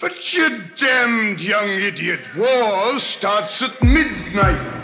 But you damned young idiot, war starts at midnight.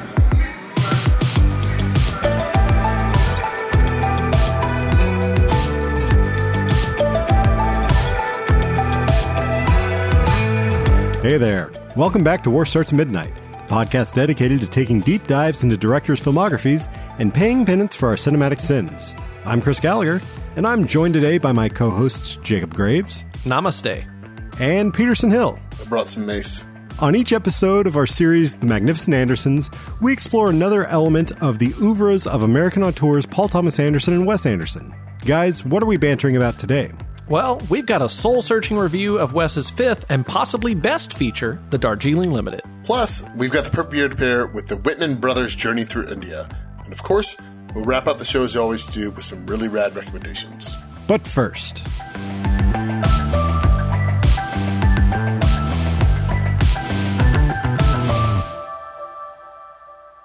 Hey there. Welcome back to War Starts at Midnight, the podcast dedicated to taking deep dives into directors' filmographies and paying penance for our cinematic sins. I'm Chris Gallagher, and I'm joined today by my co hosts Jacob Graves Namaste. And Peterson Hill. I brought some mace. On each episode of our series, The Magnificent Andersons, we explore another element of the oeuvres of American auteurs Paul Thomas Anderson and Wes Anderson. Guys, what are we bantering about today? Well, we've got a soul searching review of Wes's fifth and possibly best feature, The Darjeeling Limited. Plus, we've got the Purple to pair with the Whitman brothers' journey through India. And of course, we'll wrap up the show as we always do with some really rad recommendations. But first,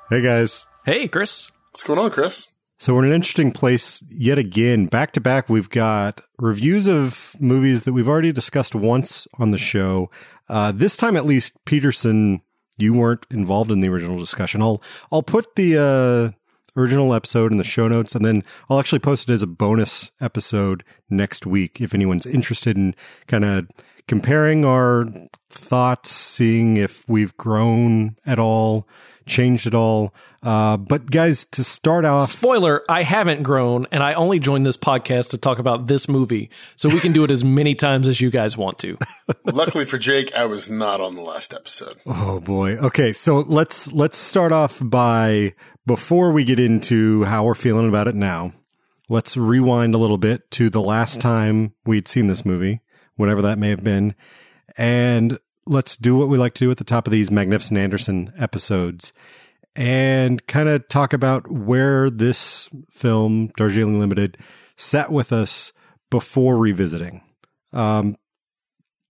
hey guys. Hey, Chris. What's going on, Chris? So we're in an interesting place yet again. Back to back, we've got reviews of movies that we've already discussed once on the show. Uh, this time, at least, Peterson, you weren't involved in the original discussion. I'll I'll put the uh, original episode in the show notes, and then I'll actually post it as a bonus episode next week if anyone's interested in kind of comparing our thoughts, seeing if we've grown at all, changed at all. Uh, but guys, to start off, Spoiler, I haven't grown, and I only joined this podcast to talk about this movie, so we can do it as many times as you guys want to. Luckily for Jake, I was not on the last episode. Oh boy. Okay, so let's let's start off by before we get into how we're feeling about it now. Let's rewind a little bit to the last time we'd seen this movie, whatever that may have been, and let's do what we like to do at the top of these Magnificent Anderson episodes and kind of talk about where this film, Darjeeling Limited, sat with us before revisiting. Um,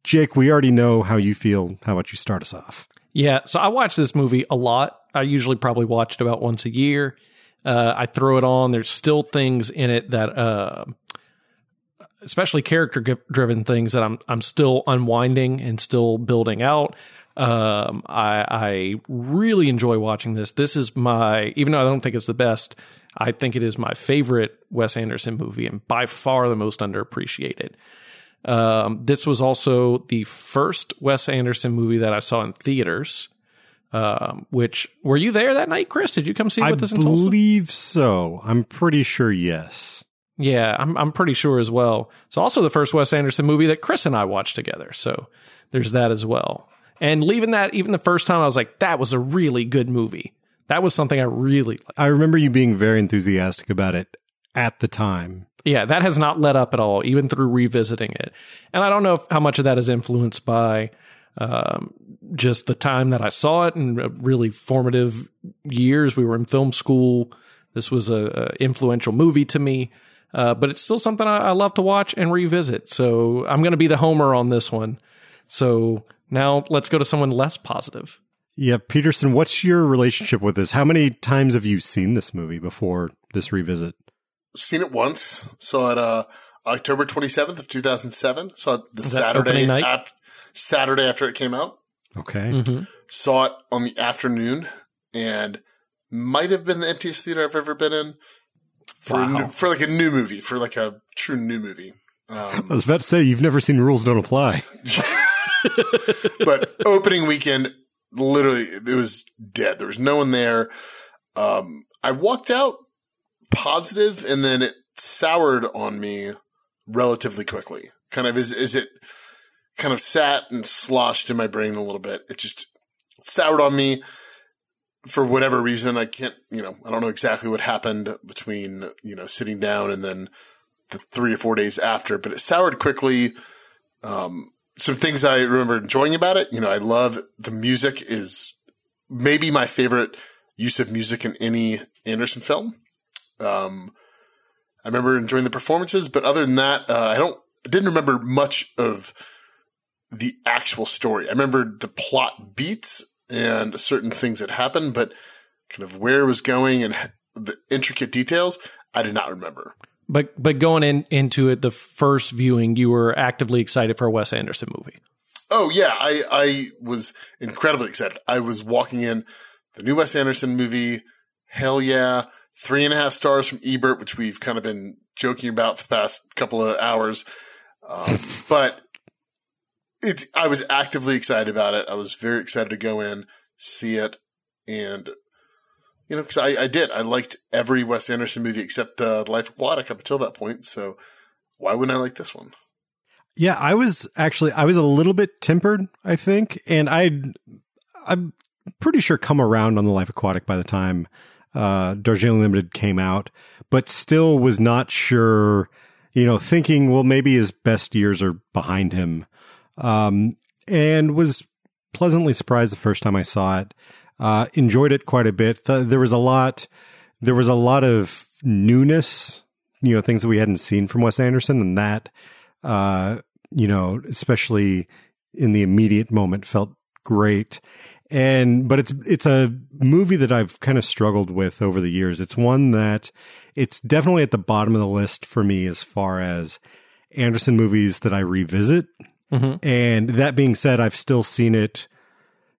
Jake, we already know how you feel. How about you start us off? Yeah, so I watch this movie a lot. I usually probably watch it about once a year. Uh, I throw it on. There's still things in it that, uh, especially character driven things that I'm I'm still unwinding and still building out. Um, I I really enjoy watching this. This is my even though I don't think it's the best, I think it is my favorite Wes Anderson movie and by far the most underappreciated. Um, this was also the first Wes Anderson movie that I saw in theaters. Um, which were you there that night, Chris? Did you come see it I with us in Tulsa? believe so. I'm pretty sure yes. Yeah, I'm I'm pretty sure as well. It's also the first Wes Anderson movie that Chris and I watched together. So there's that as well. And leaving that even the first time I was like, that was a really good movie. That was something I really liked. I remember you being very enthusiastic about it at the time. Yeah, that has not let up at all, even through revisiting it. And I don't know if, how much of that is influenced by um, just the time that I saw it and uh, really formative years. We were in film school. This was a, a influential movie to me, uh, but it's still something I, I love to watch and revisit. So I'm going to be the homer on this one. So now let's go to someone less positive. Yeah, Peterson, what's your relationship with this? How many times have you seen this movie before this revisit? Seen it once. Saw it uh, October 27th of 2007. Saw it the Saturday night? after Saturday after it came out. Okay. Saw it on the afternoon and might have been the emptiest theater I've ever been in for a Wow. new, for like a new movie, for like a true new movie. I Um, was about to say you've never seen Rules Don't Apply. but opening weekend, literally, it was dead. There was no one there. Um, I walked out positive, and then it soured on me relatively quickly. Kind of is is it kind of sat and sloshed in my brain a little bit. It just soured on me for whatever reason. I can't, you know, I don't know exactly what happened between you know sitting down and then the three or four days after, but it soured quickly. Um, some things I remember enjoying about it. You know, I love the music is maybe my favorite use of music in any Anderson film. Um, I remember enjoying the performances, but other than that, uh, I don't, I didn't remember much of the actual story. I remember the plot beats and certain things that happened, but kind of where it was going and the intricate details, I did not remember. But but going in into it, the first viewing, you were actively excited for a Wes Anderson movie. Oh yeah, I I was incredibly excited. I was walking in the new Wes Anderson movie. Hell yeah, three and a half stars from Ebert, which we've kind of been joking about for the past couple of hours. Um, but it's I was actively excited about it. I was very excited to go in, see it, and you know, because I, I did. I liked every Wes Anderson movie except uh, Life Aquatic up until that point. So why wouldn't I like this one? Yeah, I was actually I was a little bit tempered, I think, and I I'm pretty sure come around on the Life Aquatic by the time uh Darjeeling Limited came out, but still was not sure, you know, thinking well maybe his best years are behind him. Um and was pleasantly surprised the first time I saw it. Uh enjoyed it quite a bit. Th- there was a lot there was a lot of newness, you know, things that we hadn't seen from Wes Anderson and that uh, you know, especially in the immediate moment felt great. And, but it's, it's a movie that I've kind of struggled with over the years. It's one that it's definitely at the bottom of the list for me as far as Anderson movies that I revisit. Mhm. And that being said, I've still seen it,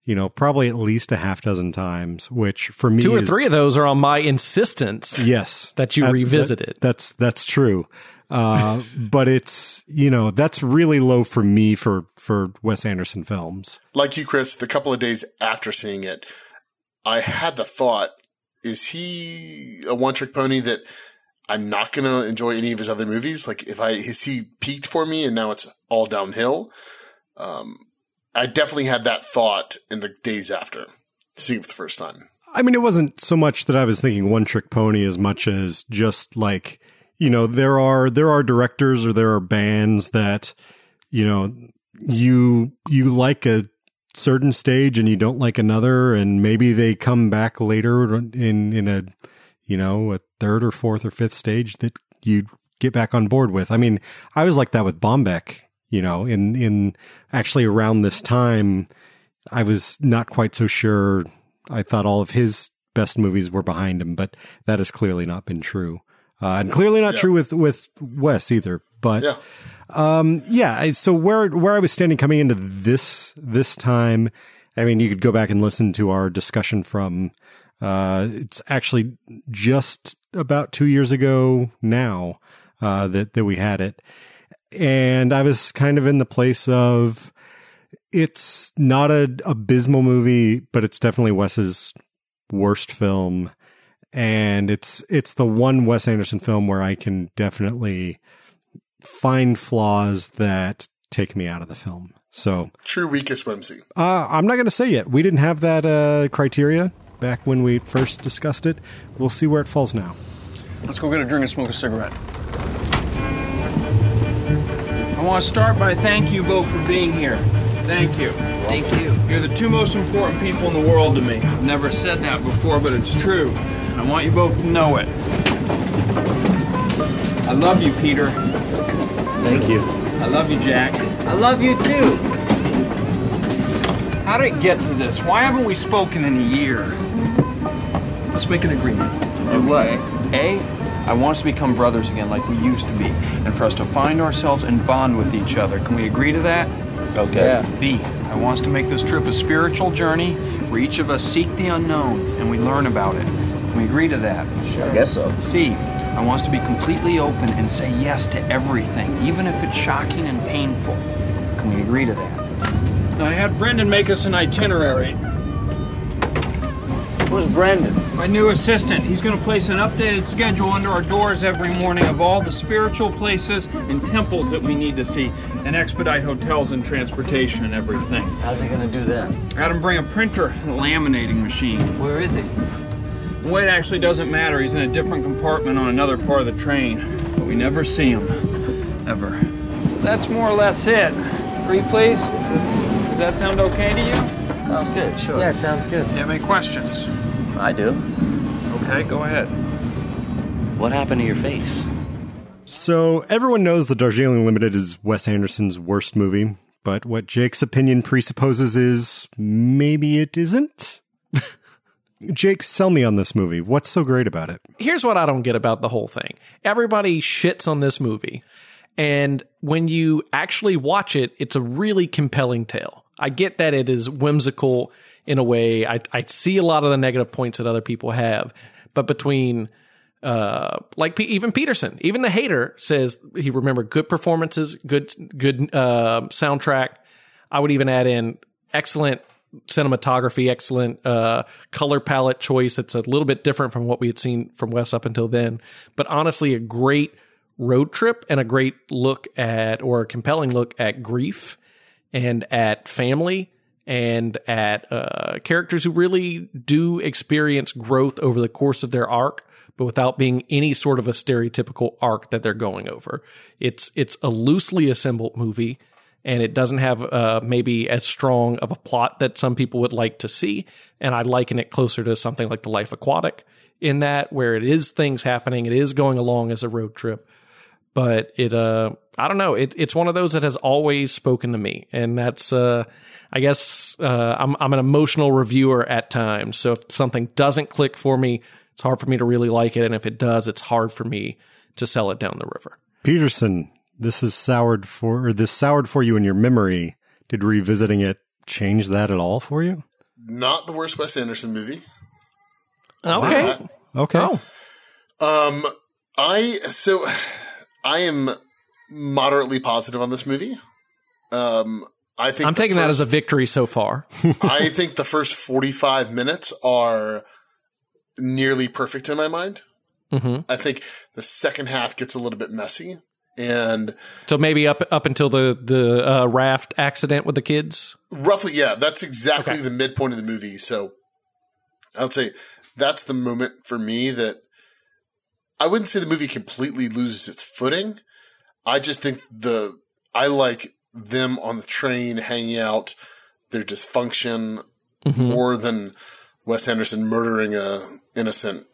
you know, probably at least a half dozen times, which for me Two or is- three of those are on my insistence Yes. that you Uh, revisit that- it. That's that's true. Uh, but it's you know that's really low for me for for Wes Anderson films. Like you, Chris, the couple of days after seeing it, I had the thought: Is he a one-trick pony that I'm not going to enjoy any of his other movies? Like, if I is he peaked for me and now it's all downhill? Um, I definitely had that thought in the days after seeing it for the first time. I mean, it wasn't so much that I was thinking one trick pony as much as just like you know there are there are directors or there are bands that you know you you like a certain stage and you don't like another and maybe they come back later in in a you know a third or fourth or fifth stage that you get back on board with. I mean, I was like that with Baumbach, you know, in in actually around this time I was not quite so sure I thought all of his best movies were behind him, but that has clearly not been true. Uh, and clearly not Yeah. true with, with Wes either. But Yeah. um, yeah. So where where I was standing coming into this this time, I mean, you could go back and listen to our discussion from. Uh, it's actually just about two years ago now uh, that that we had it, and I was kind of in the place of it's not a abysmal movie, but it's definitely Wes's worst film, and it's it's the one Wes Anderson film where I can definitely find flaws that take me out of the film. So True weakest whimsy. uh, I'm not going to say yet. We didn't have that uh, criteria back when we first discussed it. We'll see where it falls now. Let's go get a drink and smoke a cigarette. I want to start by thank you both for being here. Thank you. Thank you. You're the two most important people in the world to me. I've never said that before, but it's true. And I want you both to know it. I love you, Peter. Thank you. I love you, Jack. I love you too. How did it get to this? Why haven't we spoken in a year? Let's make an agreement. Okay. A, I want us to become brothers again like we used to be, and for us to find ourselves and bond with each other. Can we agree to that? Okay. Yeah. B, I want us to make this trip a spiritual journey where each of us seek the unknown and we learn about it. Can we agree to that? Sure. I guess so. C, I want us to be completely open and say yes to everything, even if it's shocking and painful. Can we agree to that? I had Brendan make us an itinerary. Who's Brendan? My new assistant. He's going to place an updated schedule under our doors every morning of all the spiritual places and temples that we need to see, and expedite hotels and transportation and everything. How's he gonna do that? I had him bring a printer and a laminating machine. Where is he? Well, it actually doesn't matter. He's in a different compartment on another part of the train, but we never see him. Ever. That's more or less it. Three, please. Does that sound okay to you? Sounds good. Sure. Yeah, it sounds good. Do you have any questions? I do. Okay, go ahead. What happened to your face? So everyone knows that Darjeeling Limited is Wes Anderson's worst movie, but what Jake's opinion presupposes is maybe it isn't. Jake, sell me on this movie. What's so great about it? here's what I don't get about the whole thing. Everybody shits on this movie. And when you actually watch it, it's a really compelling tale. I get that it is whimsical in a way. I, I see a lot of the negative points that other people have, but between uh, like P- even Peterson, even the hater says he remembered good performances, good good uh, soundtrack. I would even add in excellent cinematography, excellent uh, color palette choice. It's a little bit different from what we had seen from Wes up until then, but honestly, a great road trip and a great look at or a compelling look at grief and at family and at uh, characters who really do experience growth over the course of their arc, but without being any sort of a stereotypical arc that they're going over. It's it's a loosely assembled movie, and it doesn't have uh, maybe as strong of a plot that some people would like to see. And I liken it closer to something like The Life Aquatic, in that where it is things happening, it is going along as a road trip, but it uh I don't know, it, it's one of those that has always spoken to me, and that's uh I guess uh, I'm I'm an emotional reviewer at times. So if something doesn't click for me, it's hard for me to really like it, and if it does, it's hard for me to sell it down the river. Peterson, this is soured for or this soured for you in your memory. Did revisiting it change that at all for you? Not the worst Wes Anderson movie. Okay. Okay. Oh, Um, I so I am moderately positive on this movie. Um, I think I'm taking that as a victory so far. I think the first 45 minutes are nearly perfect in my mind. Mhm. I think the second half gets a little bit messy and So maybe up up until the the uh, raft accident with the kids. roughly, yeah, that's exactly Okay. the midpoint of the movie. So I would say that's the moment for me that I wouldn't say the movie completely loses its footing. I just think the, I like them on the train hanging out, their dysfunction mm-hmm. more than Wes Anderson murdering a innocent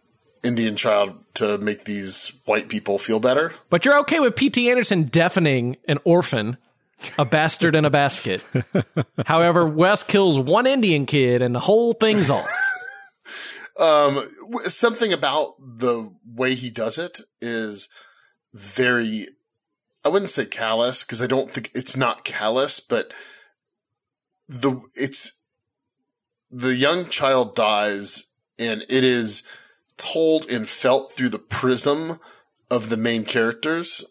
Indian child to make these white people feel better. But you're okay with P.T. Anderson deafening an orphan, a bastard in a basket. However, Wes kills one Indian kid and the whole thing's off. Um, something about the way he does it is very, I wouldn't say callous because I don't think it's not callous, but the, it's, the young child dies and it is told and felt through the prism of the main characters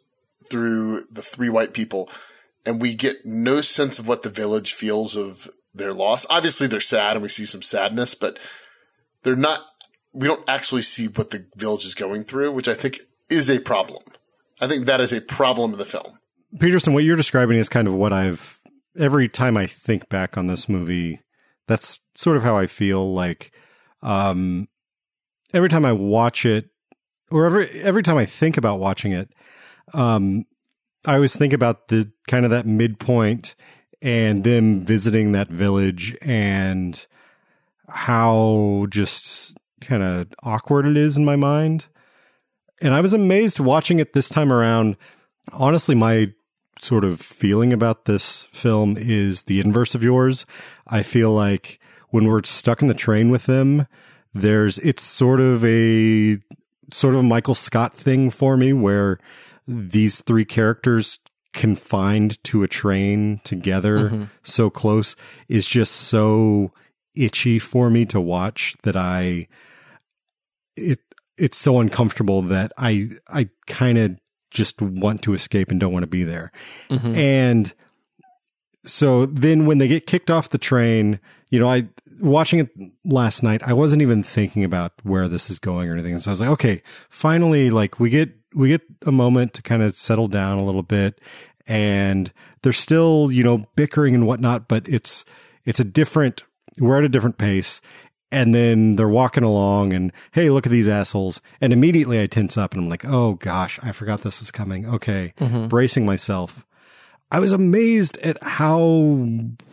through the three white people. And we get no sense of what the village feels of their loss. Obviously they're sad and we see some sadness, but they're not we don't actually see what the village is going through, which I think is a problem. I think that is a problem in the film. Peterson, what you're describing is kind of what I've every time I think back on this movie, that's sort of how I feel like um every time I watch it or every every time I think about watching it, um I always think about the kind of that midpoint and them visiting that village and how just kind of awkward it is in my mind. And I was amazed watching it this time around. Honestly, my sort of feeling about this film is the inverse of yours. I feel like when we're stuck in the train with them, there's it's sort of a sort of a Michael Scott thing for me where these three characters confined to a train together mm-hmm. so close is just so itchy for me to watch that I it it's so uncomfortable that I I kind of just want to escape and don't want to be there. Mm-hmm. And so then when they get kicked off the train, you know, I watching it last night, I wasn't even thinking about where this is going or anything. And so I was like, okay, finally like we get we get a moment to kind of settle down a little bit and they're still, you know, bickering and whatnot, but it's it's a different we're at a different pace. And then they're walking along and, hey, look at these assholes. And immediately I tense up and I'm like, oh gosh, I forgot this was coming. Okay. Bracing myself. I was amazed at how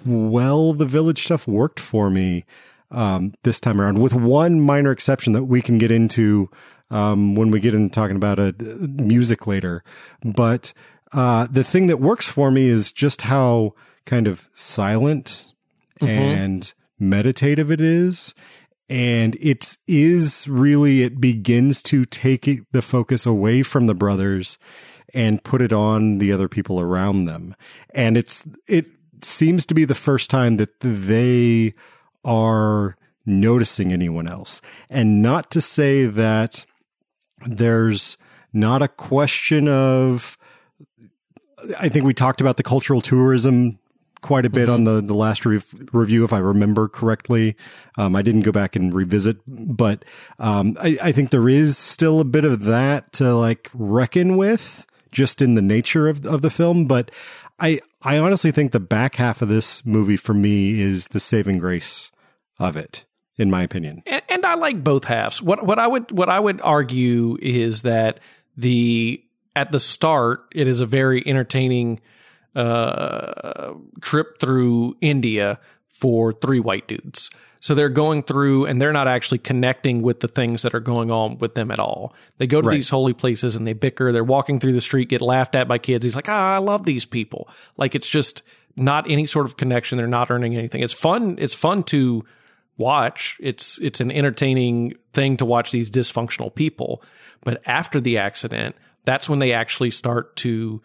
well the village stuff worked for me um, this time around, with one minor exception that we can get into um, when we get into talking about a, music later. But uh, the thing that works for me is just how kind of silent and meditative it is. And it's is really, it begins to take the focus away from the brothers and put it on the other people around them. And it's, it seems to be the first time that they are noticing anyone else. And not to say that there's not a question of, I think we talked about the cultural tourism quite a bit mm-hmm. on the, the last re- review, if I remember correctly. Um, I didn't go back and revisit, but um, I, I, think there is still a bit of that to like reckon with just in the nature of, of the film. But I, I honestly think the back half of this movie for me is the saving grace of it in my opinion. And, and, I like both halves. What what I would what I would argue is that the at the start it is a very entertaining uh, trip through India for three white dudes. So they're going through and they're not actually connecting with the things that are going on with them at all. They go to right. these holy places and they bicker. They're walking through the street, get laughed at by kids. He's like, ah, I love these people. Like it's just not any sort of connection. They're not earning anything. It's fun. It's fun to watch. It's it's an entertaining thing to watch these dysfunctional people. But after the accident, that's when they actually start to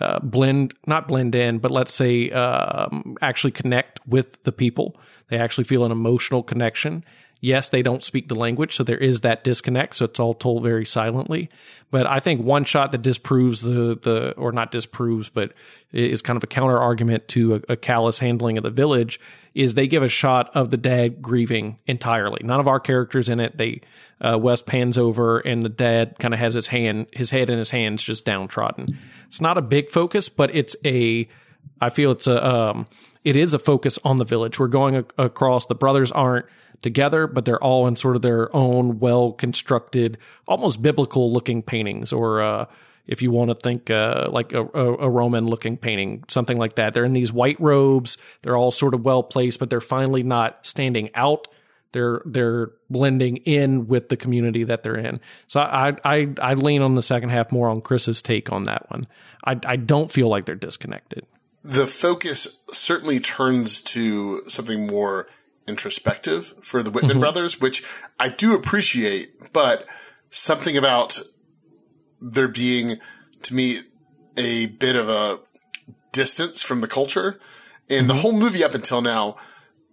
uh, blend, not blend in, but let's say um, actually connect with the people. They actually feel an emotional connection. Yes, they don't speak the language, so there is that disconnect. So it's all told very silently. But I think one shot that disproves the the or not disproves, but is kind of a counter argument to a, a callous handling of the village is they give a shot of the dad grieving entirely. None of our characters in it. They uh, Wes pans over and the dad kind of has his hand, his head in his hands, just downtrodden. It's not a big focus, but it's a. I feel it's a. Um, it is a focus on the village. We're going a- across. The brothers aren't together, but they're all in sort of their own well constructed, almost biblical looking paintings or. Uh, if you want to think uh, like a, a, Roman looking painting, something like that. They're in these white robes. They're all sort of well placed, but they're finally not standing out. They're they're blending in with the community that they're in. So I I I lean on the second half more on Chris's take on that one. I I don't feel like they're disconnected. The focus certainly turns to something more introspective for the Whitman mm-hmm. brothers, which I do appreciate, but something about there being, to me, a bit of a distance from the culture. And mm-hmm. the whole movie up until now,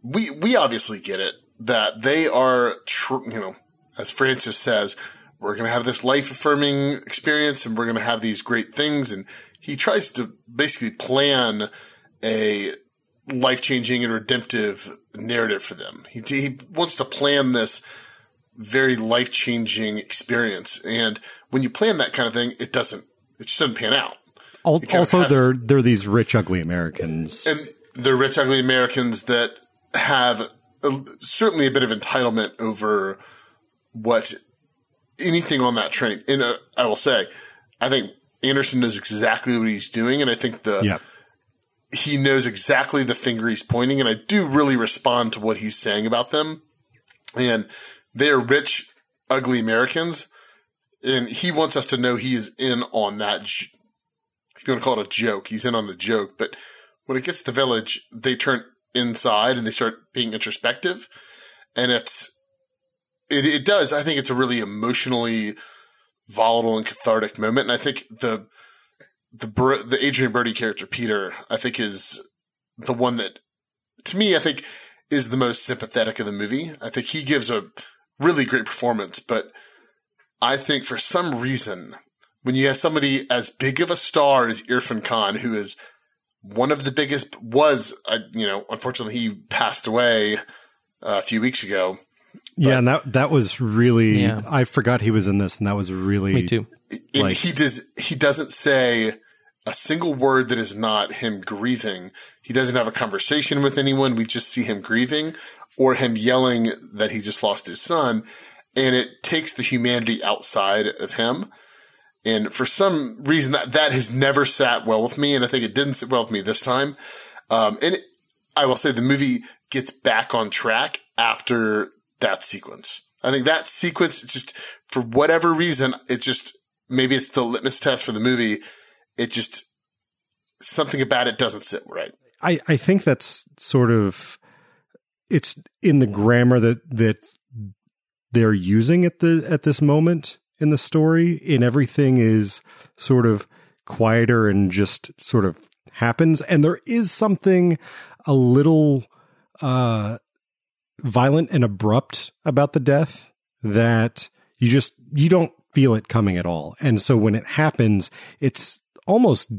we, we obviously get it that they are, tr- you know, as Francis says, we're going to have this life affirming experience and we're going to have these great things. And he tries to basically plan a life changing and redemptive narrative for them. He, he wants to plan this very life changing experience. And when you plan that kind of thing, it doesn't, it just doesn't pan out. Also, they're, they're these rich, ugly Americans. And they're rich, ugly Americans that have a, certainly a bit of entitlement over what anything on that train. And uh, I will say, I think Anderson knows exactly what he's doing. And I think the, yep. he knows exactly the finger he's pointing. And I do really respond to what he's saying about them. And they're rich, ugly Americans. And he wants us to know he is in on that. If you want to call it a joke, he's in on the joke. But when it gets to the village, they turn inside and they start being introspective. And it's, it, it does. I think it's a really emotionally volatile and cathartic moment. And I think the, the, the Adrien Brody character, Peter, I think is the one that, to me, I think is the most sympathetic of the movie. I think he gives a really great performance, but I think for some reason, when you have somebody as big of a star as Irrfan Khan, who is one of the biggest, was, uh, you know, unfortunately he passed away uh, a few weeks ago. Yeah, and that that was really yeah. I forgot he was in this, and that was really me too. Like, he does he doesn't say a single word that is not him grieving. He doesn't have a conversation with anyone. We just see him grieving or him yelling that he just lost his son. And it takes the humanity outside of him. And for some reason that, that has never sat well with me. And I think it didn't sit well with me this time. Um, and it, I will say the movie gets back on track after that sequence. I think that sequence, just for whatever reason, it's just, maybe it's the litmus test for the movie. It just, something about it doesn't sit right. I, I think that's sort of it's in the grammar that that they're using at the at this moment in the story and everything is sort of quieter and just sort of happens. And there is something a little uh, violent and abrupt about the death that you just you don't feel it coming at all. And so when it happens, it's almost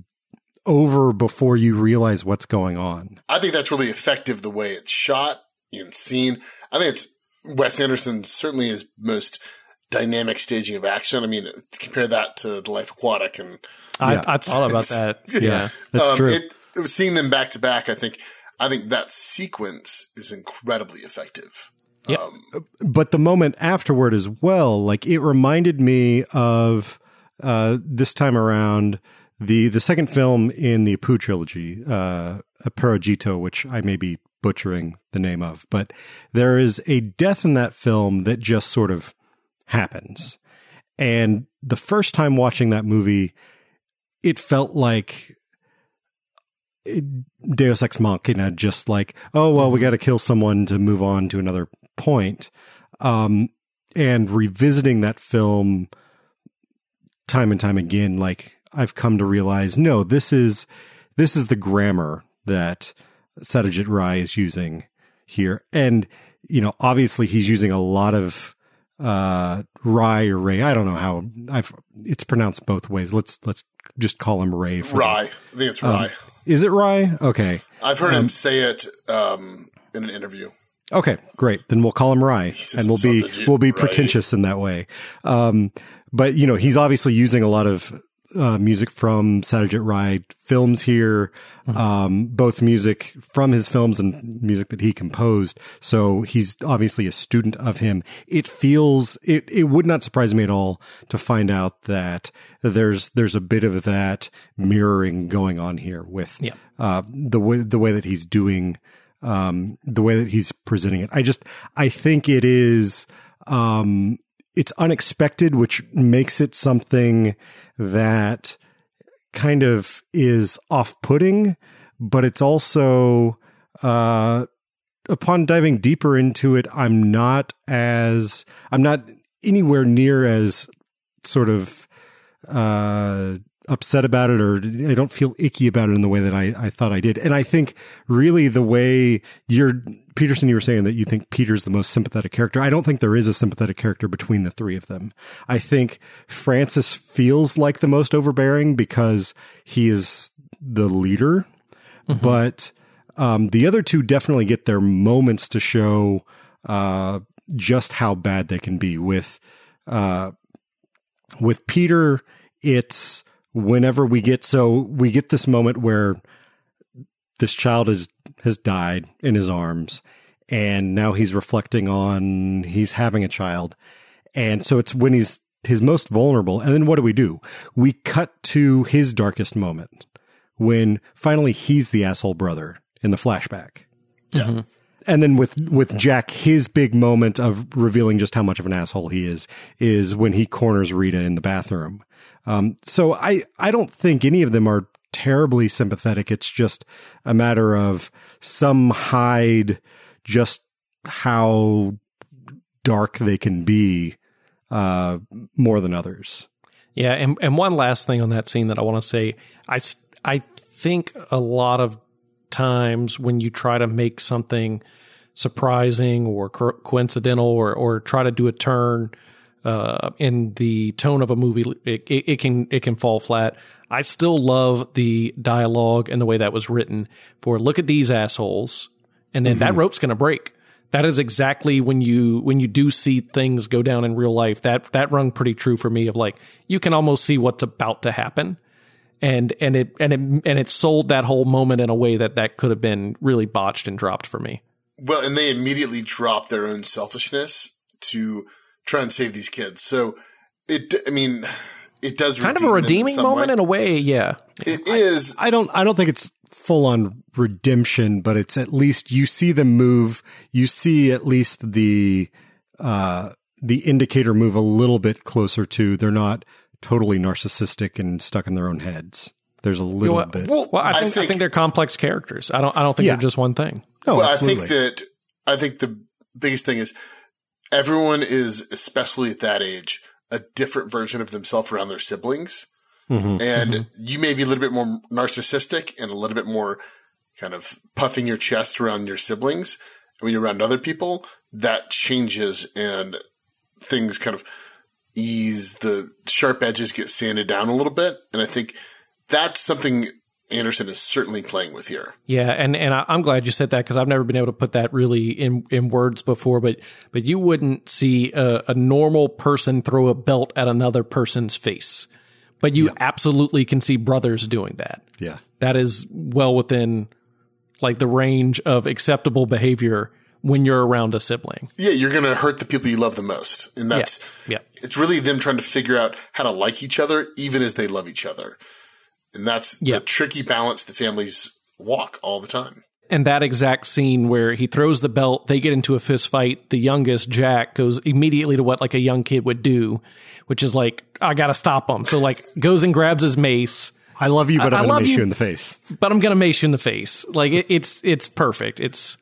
over before you realize what's going on. I think that's really effective the way it's shot and seen. I think it's Wes Anderson's certainly his most dynamic staging of action. I mean, compare that to The Life Aquatic and I, Yeah. I thought about that. Yeah. That's um, true. It, seeing them back to back, I think, I think that sequence is incredibly effective. Yep. Um, but the moment afterward as well, like it reminded me of uh, this time around the the second film in the Apu trilogy, uh, Aparajito, which I may be butchering the name of, but there is a death in that film that just sort of happens. And the first time watching that movie, it felt like Deus Ex Machina, just like, oh, well, we got to kill someone to move on to another point. Um, and revisiting that film time and time again, like I've come to realize, no, this is this is the grammar that Satyajit Rai is using here, and you know, obviously he's using a lot of uh Rai or Ray. I don't know how I've it's pronounced both ways. Let's let's just call him Ray. for- Rye. I think it's Um, Rye. Is it Rai? Okay. I've heard him say it um, in an interview. Okay, great. Then we'll call him Rye, and we'll be we'll be pretentious in that way. Um, but you know, he's obviously using a lot of uh, music from Satyajit Rai films here, um, both music from his films and music that he composed. So he's obviously a student of him. It feels it. It would not surprise me at all to find out that there's there's a bit of that mirroring going on here with Yeah. uh, the way the way that he's doing um, the way that he's presenting it. I just, I think it is, um, it's unexpected, which makes it something that kind of is off putting, but it's also, uh, upon diving deeper into it, I'm not as, I'm not anywhere near as sort of, uh, upset about it or I don't feel icky about it in the way that I, I thought I did. And I think really the way you're, Peterson, you were saying that you think Peter's the most sympathetic character. I don't think there is a sympathetic character between the three of them. I think Francis feels like the most overbearing because he is the leader, but, um, the other two definitely get their moments to show, uh, just how bad they can be with, uh, with Peter, it's whenever we get so we get this moment where this child is has died in his arms and now he's reflecting on he's having a child. And so it's when he's his most vulnerable. And then what do we do? We cut to his darkest moment when finally he's the asshole brother in the flashback. Yeah. Mm-hmm. and then with with Jack, his big moment of revealing just how much of an asshole he is is when he corners Rita in the bathroom. Um, so I I don't think any of them are terribly sympathetic. It's just a matter of some hide just how dark they can be uh, more than others. Yeah, and and one last thing on that scene that I want to say, I I think a lot of times when you try to make something surprising or co- coincidental or or try to do a turn uh, in the tone of a movie, it, it, it can it can fall flat. I still love the dialogue and the way that was written. For look at these assholes, and then that rope's going to break. That is exactly when you when you do see things go down in real life. That that rung pretty true for me. Of like you can almost see what's about to happen, and and it and it and it sold that whole moment in a way that that could have been really botched and dropped for me. Well, and they immediately drop their own selfishness to try and save these kids. So it, I mean, it does Kind of a redeem them in redeeming moment way. in a way. Yeah, It is. I don't I don't think it's full on redemption, but it's at least you see them move. You see at least the uh the indicator move a little bit closer to they're not totally narcissistic and stuck in their own heads. There's a little what? bit. Well, Well, I think, I think they're complex characters. I don't I don't think Yeah. they're just one thing. No, well, I think that I think the biggest thing is everyone is, especially at that age, a different version of themselves around their siblings. Mm-hmm. and mm-hmm. you may be a little bit more narcissistic and a little bit more kind of puffing your chest around your siblings. And when you're around other people, that changes and things kind of ease. The sharp edges get sanded down a little bit. And I think that's something Anderson is certainly playing with here. Yeah, and and I'm glad you said that because I've never been able to put that really in in words before. But but you wouldn't see a, a normal person throw a belt at another person's face, but you absolutely can see brothers doing that. Yeah. That is well within like the range of acceptable behavior when you're around a sibling. Yeah, you're going to hurt the people you love the most. And that's, Yeah. it's really them trying to figure out how to like each other, even as they love each other. And that's Yeah. the tricky balance the families walk all the time. And that exact scene where he throws the belt, they get into a fist fight. The youngest, Jack, goes immediately to what like a young kid would do, which is like, I gotta stop him. So like goes and grabs his mace, I love you, but I- I, am I going love to mace you. you in the face. but I'm gonna mace you in the face. Like it, it's it's perfect. It's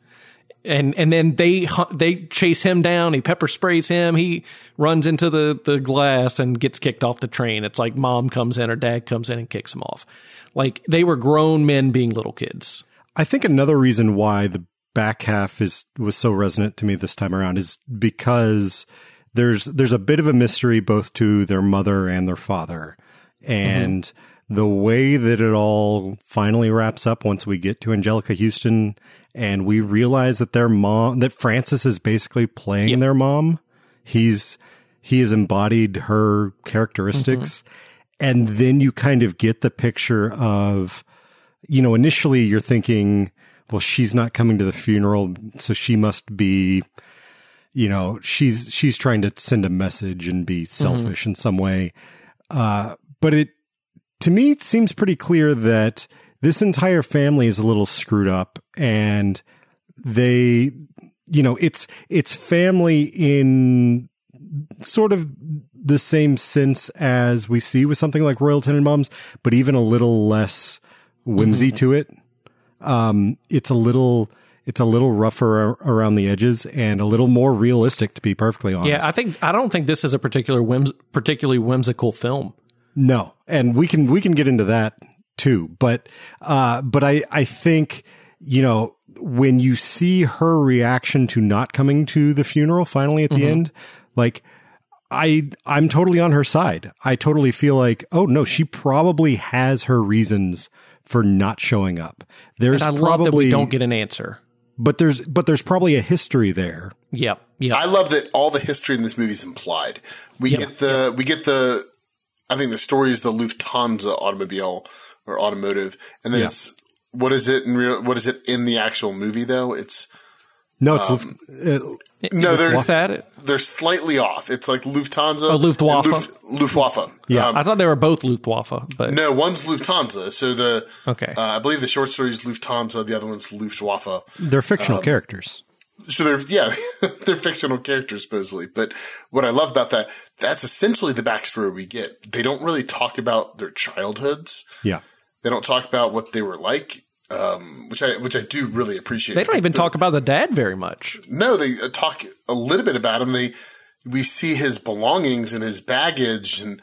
and and then they they chase him down. He pepper sprays him. He runs into the the glass and gets kicked off the train. It's like mom comes in or dad comes in and kicks him off. Like they were grown men being little kids. I think another reason why the back half is was so resonant to me this time around is because there's there's a bit of a mystery both to their mother and their father, and mm-hmm. The way that it all finally wraps up once we get to Anjelica Huston and we realize that their mom that Francis is basically playing their mom. He's he has embodied her characteristics, and then you kind of get the picture of you know, initially you're thinking, well, she's not coming to the funeral, so she must be, you know, she's she's trying to send a message and be selfish in some way. Uh, but it, to me, it seems pretty clear that this entire family is a little screwed up, and they, you know, it's it's family in sort of the same sense as we see with something like Royal Tenenbaums, but even a little less whimsy to it. Um, it's a little, it's a little rougher around the edges and a little more realistic, to be perfectly honest. Yeah, I think I don't think this is a particular whims, particularly whimsical film. No, and we can we can get into that too. But uh, but I I think you know when you see her reaction to not coming to the funeral finally at the end, like I I'm totally on her side. I totally feel like oh no, she probably has her reasons for not showing up. There's And I probably love that we don't get an answer. but there's but there's probably a history there. Yep, yep. I love that all the history in this movie is implied. We Yeah, get the we get the I think the story is the Lufthansa automobile or automotive, and then Yeah. it's what is it in real? What is it in the actual movie though? It's No, it's Um, uh, no, they're What's that? they're slightly off. It's like Lufthansa, Oh, Luftwaffe. and Luft- Luftwaffe. Yeah. Um, I thought they were both Luftwaffe, but no, one's Lufthansa. So the okay. uh, I believe the short story is Lufthansa. The other one's Luftwaffe. they're um, fictional characters. So they're yeah, they're fictional characters supposedly. But what I love about that, that's essentially the backstory we get. They don't really talk about their childhoods. Yeah. They don't talk about what they were like, um, which I which I do really appreciate. they don't even The- talk about the dad very much. No, they uh, talk a little bit about him. They we see his belongings and his baggage, and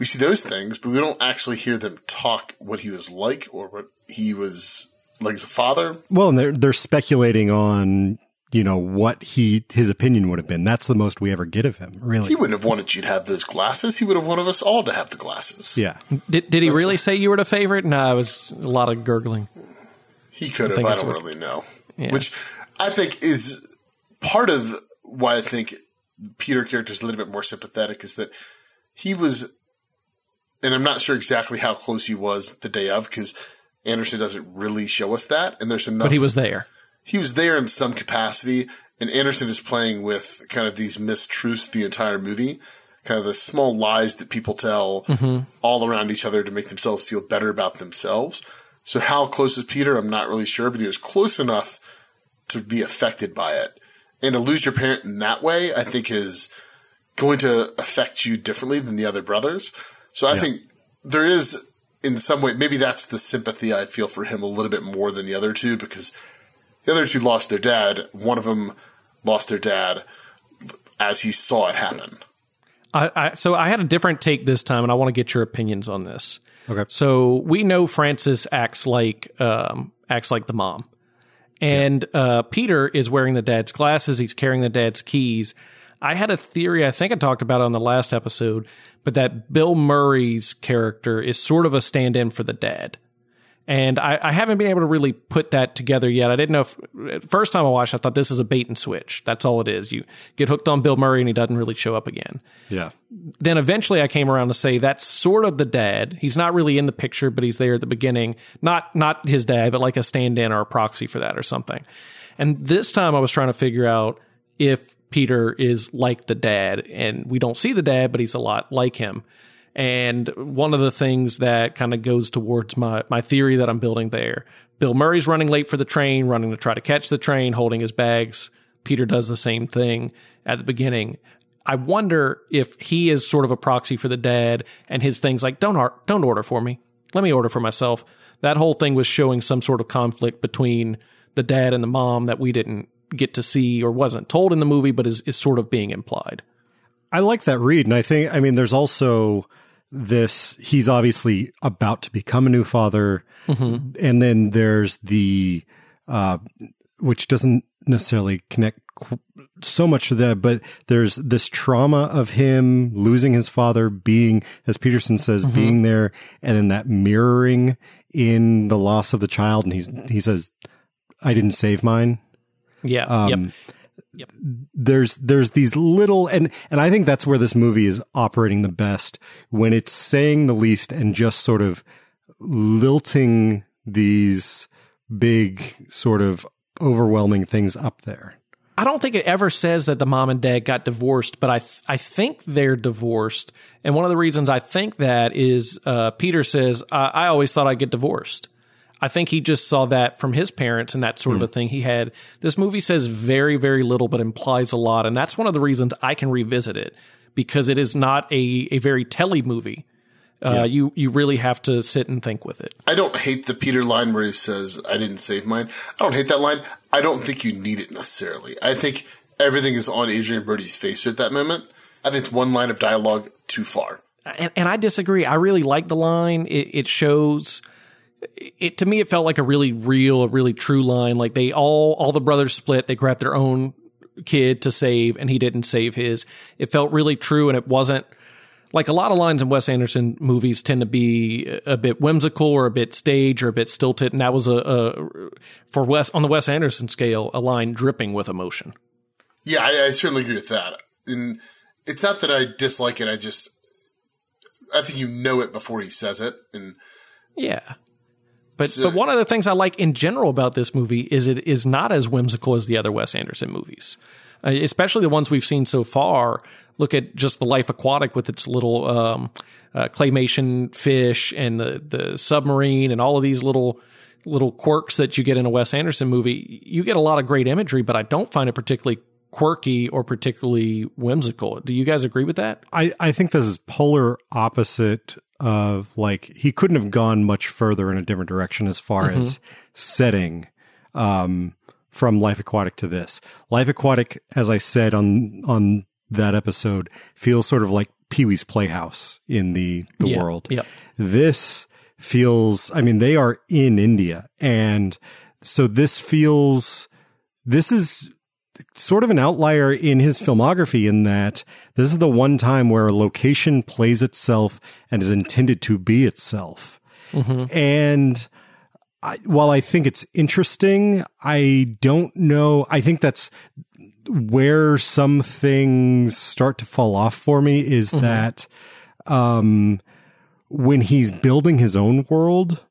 we see those things, but we don't actually hear them talk what he was like or what he was like as a father. Well, and they're they're speculating on you know what he his opinion would have been. That's the most we ever get of him, really. He wouldn't have wanted you to have those glasses. He would have wanted us all to have the glasses. yeah, Did, did he really say you were the favorite? No, it was a lot of gurgling. He could have. think I don't what- really know. Yeah. Which I think is part of why I think Peter character is a little bit more sympathetic is that he was, and I'm not sure exactly how close he was the day of because Anderson doesn't really show us that. And there's enough. But he was there. He was there in some capacity, and Anderson is playing with kind of these mistruths the entire movie, kind of the small lies that people tell mm-hmm. all around each other to make themselves feel better about themselves. So how close is Peter? I'm not really sure, but he was close enough to be affected by it. And to lose your parent in that way, I think is going to affect you differently than the other brothers. So I think there is in some way, maybe that's the sympathy I feel for him a little bit more than the other two because the other two lost their dad. One of them lost their dad as he saw it happen. I, I, so I had a different take this time, and I want to get your opinions on this. Okay. So we know Francis acts like um, acts like the mom, and uh, Peter is wearing the dad's glasses. He's carrying the dad's keys. I had a theory. I think I talked about it on the last episode, but that Bill Murray's character is sort of a stand-in for the dad. And I, I, haven't been able to really put that together yet. I didn't know if first time I watched, I thought this is a bait and switch. That's all it is. You get hooked on Bill Murray and he doesn't really show up again. Yeah. Then eventually I came around to say that's sort of the dad. He's not really in the picture, but he's there at the beginning. Not not his dad, but like a stand-in or a proxy for that or something. And this time I was trying to figure out if Peter is like the dad and we don't see the dad, but he's a lot like him. And one of the things that kind of goes towards my, my theory that I'm building there, Bill Murray's running late for the train, running to try to catch the train, holding his bags. Peter does the same thing at the beginning. I wonder if he is sort of a proxy for the dad and his things like, don't, ar- don't order for me. Let me order for myself. That whole thing was showing some sort of conflict between the dad and the mom that we didn't get to see or wasn't told in the movie, but is, is sort of being implied. I like that read. And I think, I mean, there's also this, he's obviously about to become a new father. Mm-hmm. And then there's the, uh, which doesn't necessarily connect so much to that, but there's this trauma of him losing his father, being, as Peterson says, Mm-hmm. being there, and then that mirroring in the loss of the child. And he's, he says, I didn't save mine. Yeah. Um, yep. There's there's these little and and I think that's where this movie is operating the best when it's saying the least and just sort of lilting these big sort of overwhelming things up there. I don't think it ever says that the mom and dad got divorced, but I th- I think they're divorced. And one of the reasons I think that is uh, Peter says, I-, I always thought I'd get divorced. I think he just saw that from his parents and that sort of a thing he had. This movie says very, very little, but implies a lot. And that's one of the reasons I can revisit it because it is not a, a very telly movie. Uh, You you really have to sit and think with it. I don't hate the Peter line where he says, I didn't save mine. I don't hate that line. I don't think you need it necessarily. I think everything is on Adrien Brody's face at that moment. I think it's one line of dialogue too far. and, and I disagree. I really like the line. It, it shows it to me. It felt like a really real, a really true line. Like they all, all the brothers split. They grabbed their own kid to save, and he didn't save his. It felt really true, and it wasn't like a lot of lines in Wes Anderson movies tend to be a bit whimsical or a bit stage or a bit stilted, and that was a, a for Wes on the Wes Anderson scale a line dripping with emotion. Yeah, I, I certainly agree with that. And it's not that I dislike it. I just, I think you know it before he says it. And Yeah. But So- but one of the things I like in general about this movie is it is not as whimsical as the other Wes Anderson movies, uh, especially the ones we've seen so far. Look at just the Life Aquatic with its little um, uh, claymation fish and the the submarine and all of these little little quirks that you get in a Wes Anderson movie. You get a lot of great imagery, but I don't find it particularly quirky or particularly whimsical. Do you guys agree with that? I, I think this is polar opposite of like he couldn't have gone much further in a different direction as far as setting um, from Life Aquatic to this. Life Aquatic, as I said on on that episode, feels sort of like Pee Wee's Playhouse in the the Yeah. world. Yeah. This feels. I mean, they are in India, and so this feels. This is sort of an outlier in his filmography in that this is the one time where a location plays itself and is intended to be itself. And I, while I think it's interesting, I don't know. I think that's where some things start to fall off for me is that um, when he's building his own world,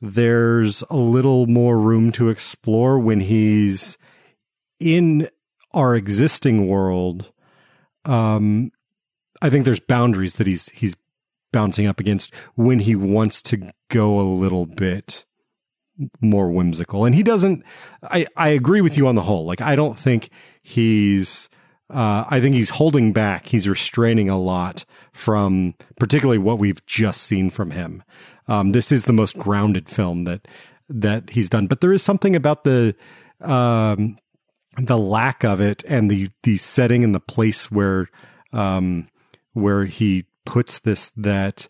there's a little more room to explore when he's in our existing world, um, I think there's boundaries that he's he's bouncing up against when he wants to go a little bit more whimsical. And he doesn't I, I agree with you on the whole. Like I don't think he's uh, I think he's holding back. He's restraining a lot from particularly what we've just seen from him. Um, this is the most grounded film that that he's done. But there is something about the um, the lack of it and the the setting and the place where um, where he puts this that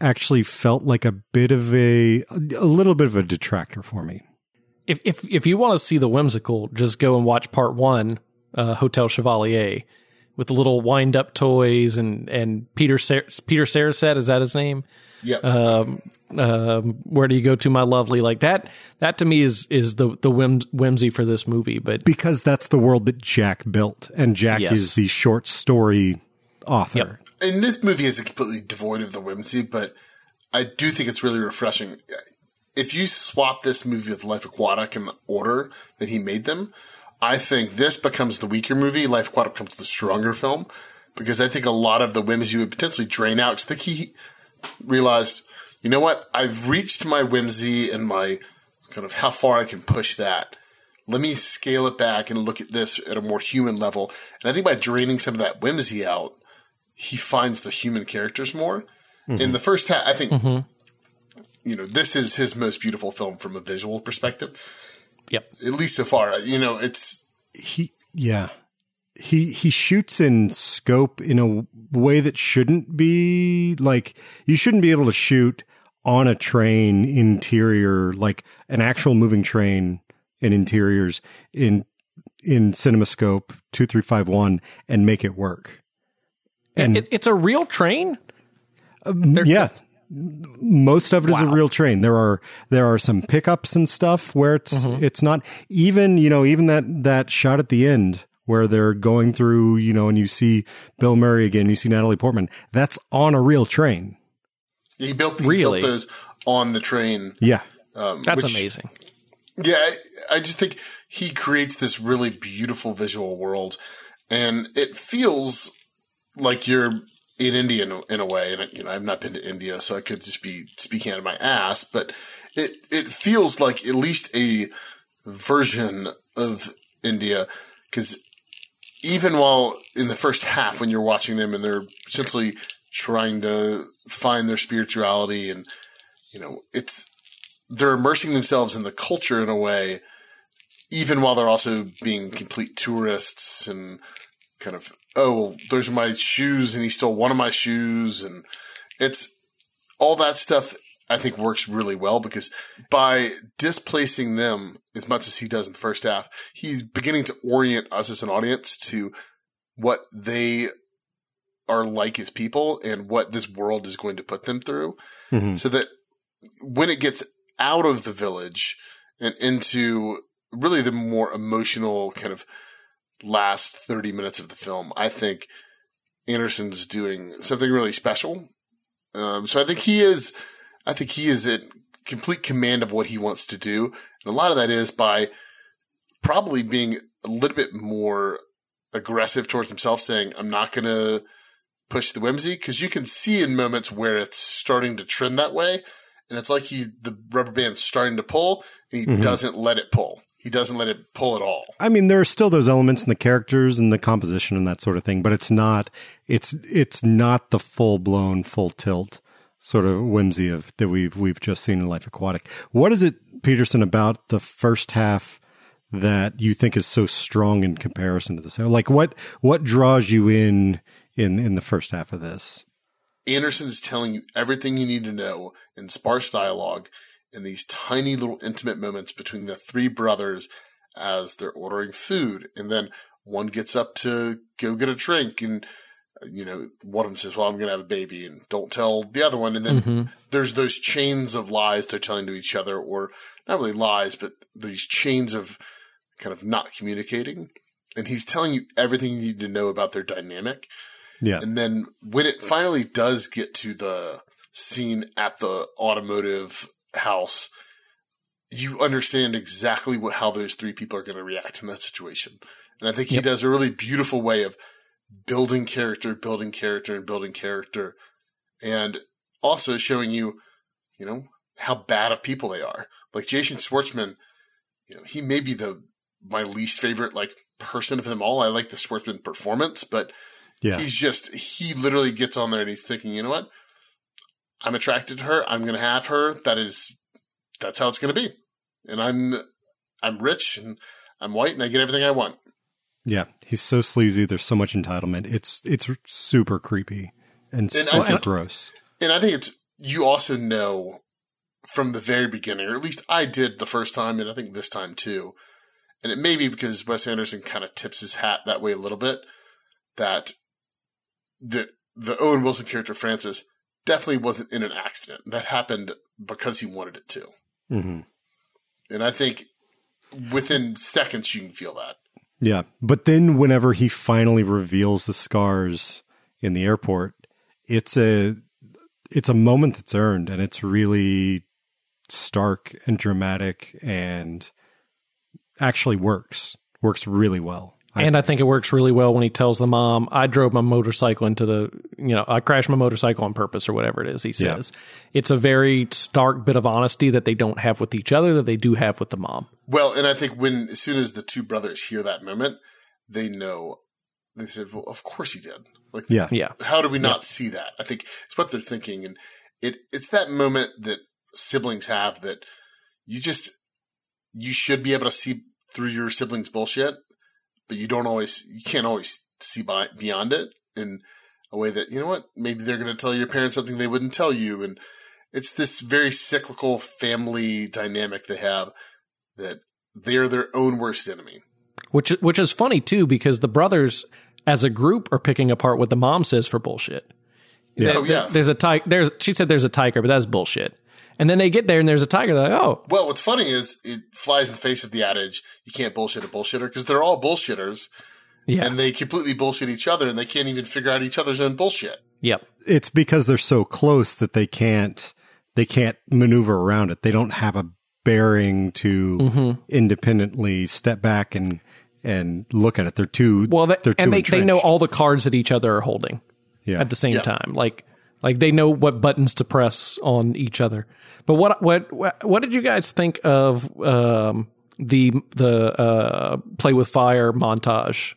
actually felt like a bit of a a little bit of a detractor for me. If if if you want to see the whimsical, just go and watch part one, uh, Hotel Chevalier, with the little wind up toys and and Peter Sar- Peter Sarstedt is that his name? Yeah. Um, um, where do you go to, my lovely? Like that. That to me is is the the whim, whimsy for this movie. But Because that's the world that Jack built, and Jack Yes. is the short story author. Yep. and this movie is completely devoid of the whimsy, but I do think it's really refreshing. If you swap this movie with Life Aquatic in the order that he made them, I think this becomes the weaker movie. Life Aquatic becomes the stronger film because I think a lot of the whimsy would potentially drain out. Because I think he realized, you know what? I've reached my whimsy and my kind of how far I can push that. Let me scale it back and look at this at a more human level. And I think by draining some of that whimsy out, he finds the human characters more. Mm-hmm. In the first half, I think, mm-hmm. you know, this is his most beautiful film from a visual perspective, yep. at least so far. You know, it's he yeah he he shoots in scope in a way that shouldn't be like you shouldn't be able to shoot on a train interior like an actual moving train in interiors in in cinemascope 2351 and make it work. And It, it's a real train. Uh, yeah. most of it is a real train. There are there are some pickups and stuff where it's mm-hmm. it's not even you know even that that shot at the end where they're going through you know and you see bill murray again you see natalie portman that's on a real train he built he Really? built those on the train. yeah Um, That's which- amazing. Yeah, I, I just think he creates this really beautiful visual world, and it feels like you're in India in a, in a way. And you know, I've not been to India, so I could just be speaking out of my ass, but it it feels like at least a version of India because even while in the first half when you're watching them and they're essentially trying to find their spirituality and you know it's they're immersing themselves in the culture in a way, even while they're also being complete tourists and kind of, oh, well, those are my shoes and he stole one of my shoes. And it's all that stuff I think works really well because by displacing them as much as he does in the first half, he's beginning to orient us as an audience to what they are like as people and what this world is going to put them through Mhm. so that when it gets out of the village and into really the more emotional kind of last 30 minutes of the film, I think Anderson's doing something really special. Um, so I think he is, I think he is at complete command of what he wants to do. And a lot of that is by probably being a little bit more aggressive towards himself, saying, I'm not going to push the whimsy because you can see in moments where it's starting to trend that way. And it's like he, the rubber band's starting to pull and he Mhm. doesn't let it pull. He doesn't let it pull at all. I mean, there are still those elements in the characters and the composition and that sort of thing, but it's not it's it's not the full blown, full tilt sort of whimsy of that we've we've just seen in Life Aquatic. What is it, Peterson, about the first half that you think is so strong in comparison to this? Like what what draws you in in in the first half of this? Anderson is telling you everything you need to know in sparse dialogue in these tiny little intimate moments between the three brothers as they're ordering food. And then one gets up to go get a drink and, you know, one of them says, well, I'm going to have a baby and don't tell the other one. And then mm-hmm. there's those chains of lies they're telling to each other or not really lies, but these chains of kind of not communicating. And he's telling you everything you need to know about their dynamic. Yeah. And then when it finally does get to the scene at the automotive house, you understand exactly what how those three people are going to react in that situation. And I think he does a really beautiful way of building character, building character, and building character, and also showing you, you know, how bad of people they are. Like Jason Schwartzman, you know, he may be the my least favorite like person of them all. I like the Schwartzman performance, but Yeah. he's just he literally gets on there and he's thinking, you know what? I'm attracted to her. I'm going to have her. That is, that's how it's going to be. And I'm, I'm rich and I'm white and I get everything I want. Yeah, he's so sleazy. There's so much entitlement. It's it's super creepy and, And super think- gross. And I think it's you also know from the very beginning, or at least I did the first time, and I think this time too. And it may be because Wes Anderson kind of tips his hat that way a little bit, that the the Owen Wilson character Francis definitely wasn't in an accident. That happened because he wanted it to. hmm And I think within seconds you can feel that. Yeah, but then whenever he finally reveals the scars in the airport, it's a it's a moment that's earned, and it's really stark and dramatic, and actually works works really well. And I think it works really well when he tells the mom, "I drove my motorcycle into the, you know, I crashed my motorcycle on purpose or whatever it is." He Yeah. says it's a very stark bit of honesty that they don't have with each other that they do have with the mom. Well, and I think when as soon as the two brothers hear that moment, they know. They said, "Well, of course he did." Like, yeah, Yeah, how do we not see that? I think it's what they're thinking, and it it's that moment that siblings have that you just you should be able to see through your siblings' bullshit, but you don't always you can't always see by, beyond it in a way that you know what maybe they're going to tell your parents something they wouldn't tell you, and it's this very cyclical family dynamic they have that they're their own worst enemy. which which is funny too because the brothers as a group are picking apart what the mom says for bullshit. Yeah. Oh yeah. There's a tiger. There's she said there's a tiger, but that's bullshit. And then they get there and there's a tiger. They're like, oh, Well, what's funny is it flies in the face of the adage you can't bullshit a bullshitter because they're all bullshitters yeah, and they completely bullshit each other and they can't even figure out each other's own bullshit. yep, it's because they're so close that they can't they can't maneuver around it. They don't have a bearing to Mm-hmm. independently step back and and look at it. They're too Well, they, they're too and they, they know all the cards that each other are holding yeah. at the same Yeah. time. Like like they know what buttons to press on each other. But what what what, what did you guys think of um, the the uh, play with fire montage?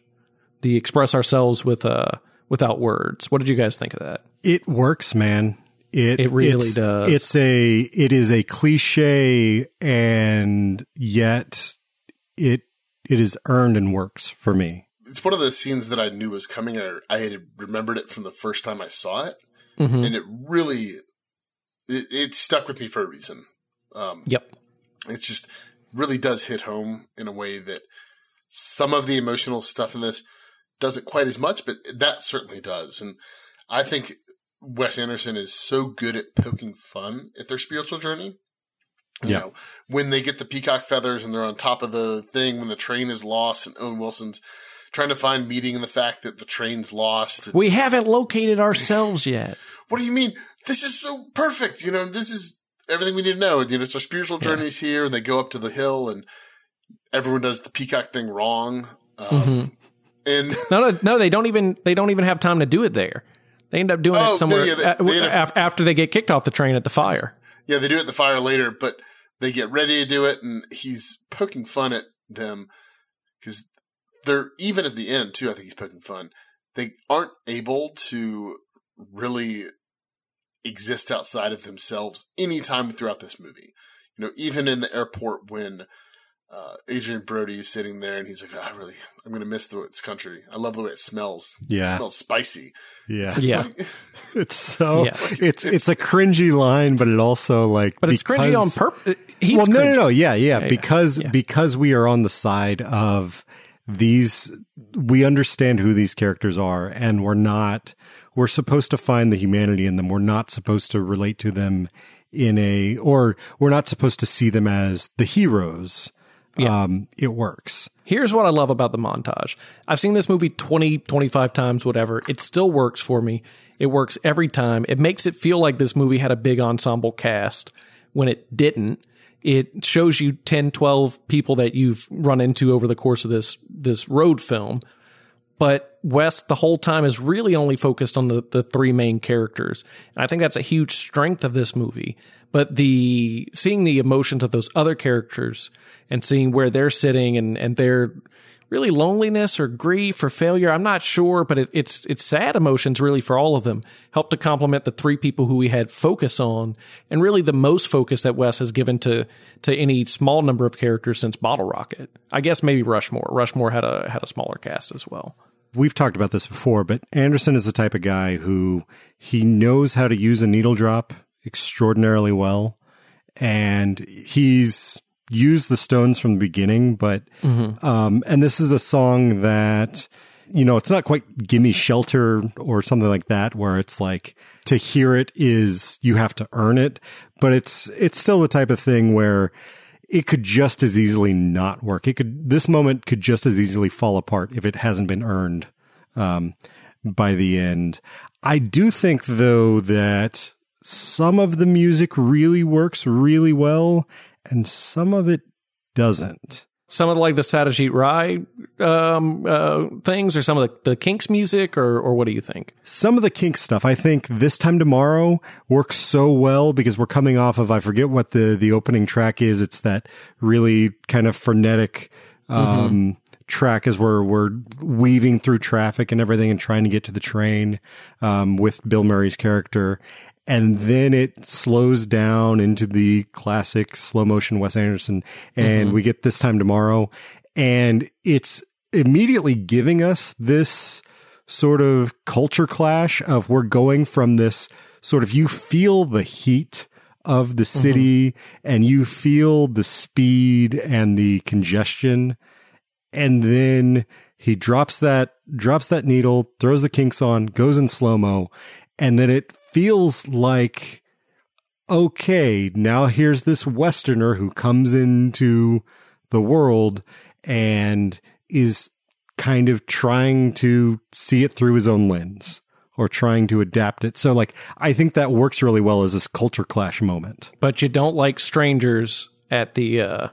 The express ourselves with uh without words. What did you guys think of that? It works, man. It It really it's- does. It's a it is a cliche and yet it it is earned and works for me. It's one of those scenes that I knew was coming and I had remembered it from the first time I saw it. Mhm. And it really, it, it stuck with me for a reason. Um, Yep. it just really does hit home in a way that some of the emotional stuff in this doesn't quite as much, but that certainly does. And I think Wes Anderson is so good at poking fun at their spiritual journey. You Yeah. know, when they get the peacock feathers and they're on top of the thing, when the train is lost and Owen Wilson's trying to find meaning in the fact that the train's lost. We haven't located ourselves yet. what do you mean? This is so perfect. You know, this is everything we need to know. You know, it's our spiritual journeys here, and they go up to the hill, and everyone does the peacock thing wrong. Um, Mm-hmm. And No, no, no. They don't even. They don't even have time to do it there. They end up doing Oh, it somewhere yeah, they- they end up- after they get kicked off the train at the fire. yeah, they do it at the fire later, but they get ready to do it, and he's poking fun at them because they're even at the end too. I think he's poking fun. They aren't able to really exist outside of themselves anytime throughout this movie. You know, even in the airport when uh, Adrien Brody is sitting there and he's like, oh, I really, I'm going to miss the it's country. I love the way it smells. It Yeah. smells spicy. Yeah. Yeah, It's so Yeah. it's it's a cringy line, but it also like but it's cringy on purpose. He's well, no, no, no, yeah, yeah, yeah, because yeah. because we are on the side of these. We understand who these characters are, and we're not. We're supposed to find the humanity in them. We're not supposed to relate to them in a, or we're not supposed to see them as the heroes. Um, it works. Here's what I love about the montage. I've seen this movie 20, 25 times, whatever. It still works for me. It works every time. It makes it feel like this movie had a big ensemble cast when it didn't. It shows you 10, 12 people that you've run into over the course of this, this road film. But Wes the whole time is really only focused on the, the three main characters. And I think that's a huge strength of this movie. But the seeing the emotions of those other characters and seeing where they're sitting and, and their really loneliness or grief or failure. I'm not sure, but it, it's it's sad emotions really for all of them. Help to complement the three people who we had focus on, and really the most focus that Wes has given to to any small number of characters since Bottle Rocket. I guess maybe Rushmore. Rushmore had a had a smaller cast as well. We've talked about this before, but Anderson is the type of guy who he knows how to use a needle drop extraordinarily well, and he's used the Stones from the beginning, but um, and this is a song that you know it's not quite "Gimme Shelter" or something like that, where it's like to hear it is you have to earn it, but it's it's still the type of thing where it could just as easily not work. It could this moment could just as easily fall apart if it hasn't been earned um, by the end. I do think though that some of the music really works really well and some of it doesn't. Some of the, like the Satyajit Ray um, uh, things, or some of the, the Kinks music, or or what do you think? Some of the Kinks stuff, I think this time tomorrow works so well because we're coming off of, I forget what the, the opening track is. It's that really kind of frenetic, um, track as we're, we're weaving through traffic and everything and trying to get to the train, um, with Bill Murray's character. And then it slows down into the classic slow motion Wes Anderson and mm-hmm. we get this time tomorrow and it's immediately giving us this sort of culture clash of we're going from this sort of you feel the heat of the mm-hmm. city and you feel the speed and the congestion and then he drops that drops that needle throws the kinks on goes in slow mo and then it feels like okay now here's this westerner who comes into the world and is kind of trying to see it through his own lens or trying to adapt it. So like I think that works really well as this culture clash moment. But you don't like strangers at the uh,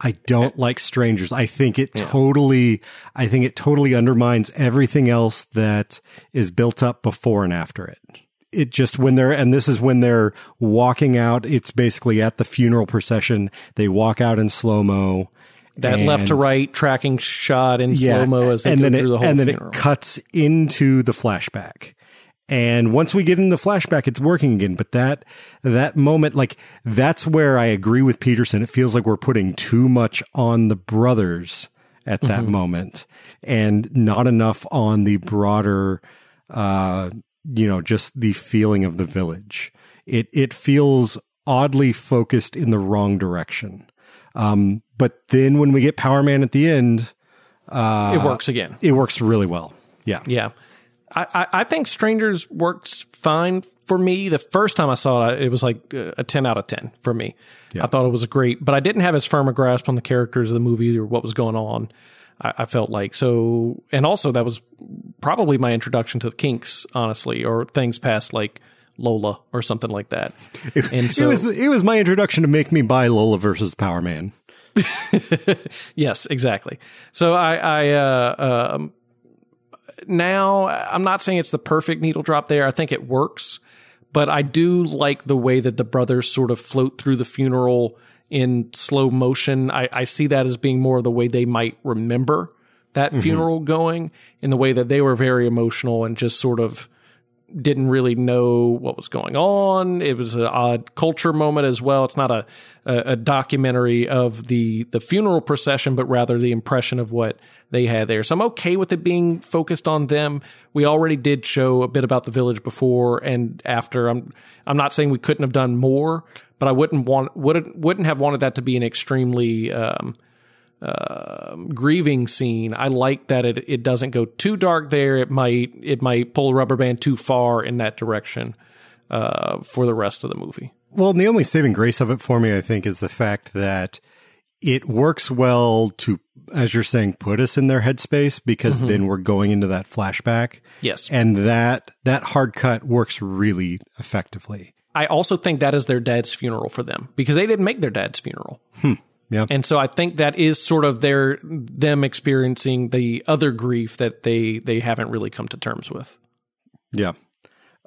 I don't like strangers. I think it totally I think it totally undermines everything else that is built up before and after it. It just when they're and this is when they're walking out, it's basically at the funeral procession. They walk out in slow-mo. that left to right tracking shot in slow mo as they and go then through it, the whole and then funeral. it cuts into the flashback. And once we get in the flashback, it's working again. But that that moment, like that's where I agree with Peterson. It feels like we're putting too much on the brothers at that Mm-hmm. moment, and not enough on the broader, uh, you know, just the feeling of the village. It it feels oddly focused in the wrong direction. Um, but then when we get Power Man at the end, uh, it works again. it works really well. Yeah. Yeah. I, I, think Strangers works fine for me. The first time I saw it, it was like uh, a 10 out of 10 for me. Yeah. I thought it was great, but I didn't have as firm a grasp on the characters of the movie or what was going on. I, I felt like so, and also that was probably my introduction to the Kinks, honestly, or things past like Lola or something like that. And so, it was it was my introduction to make me buy Lola versus Power Man. Yes, exactly. So I, I uh, um, now I'm not saying it's the perfect needle drop there. I think it works, but I do like the way that the brothers sort of float through the funeral in slow motion. I, I see that as being more of the way they might remember that funeral going in the way that they were very emotional and just sort of didn't really know what was going on. It was an odd culture moment as well. It's not a, a, a documentary of the, the funeral procession, but rather the impression of what they had there. So I'm okay with it being focused on them. We already did show a bit about the village before and after. I'm, I'm not saying we couldn't have done more, but I wouldn't want, wouldn't, wouldn't have wanted that to be an extremely, um, um, grieving scene. I like that it it doesn't go too dark there. It might it might pull a rubber band too far in that direction uh, for the rest of the movie. Well, and the only saving grace of it for me, I think, is the fact that it works well to, as you're saying, put us in their headspace because then we're going into that flashback. Yes. And that that hard cut works really effectively. I also think that is their dad's funeral for them because they didn't make their dad's funeral. Yeah. And so I think that is sort of their them experiencing the other grief that they they haven't really come to terms with. Yeah.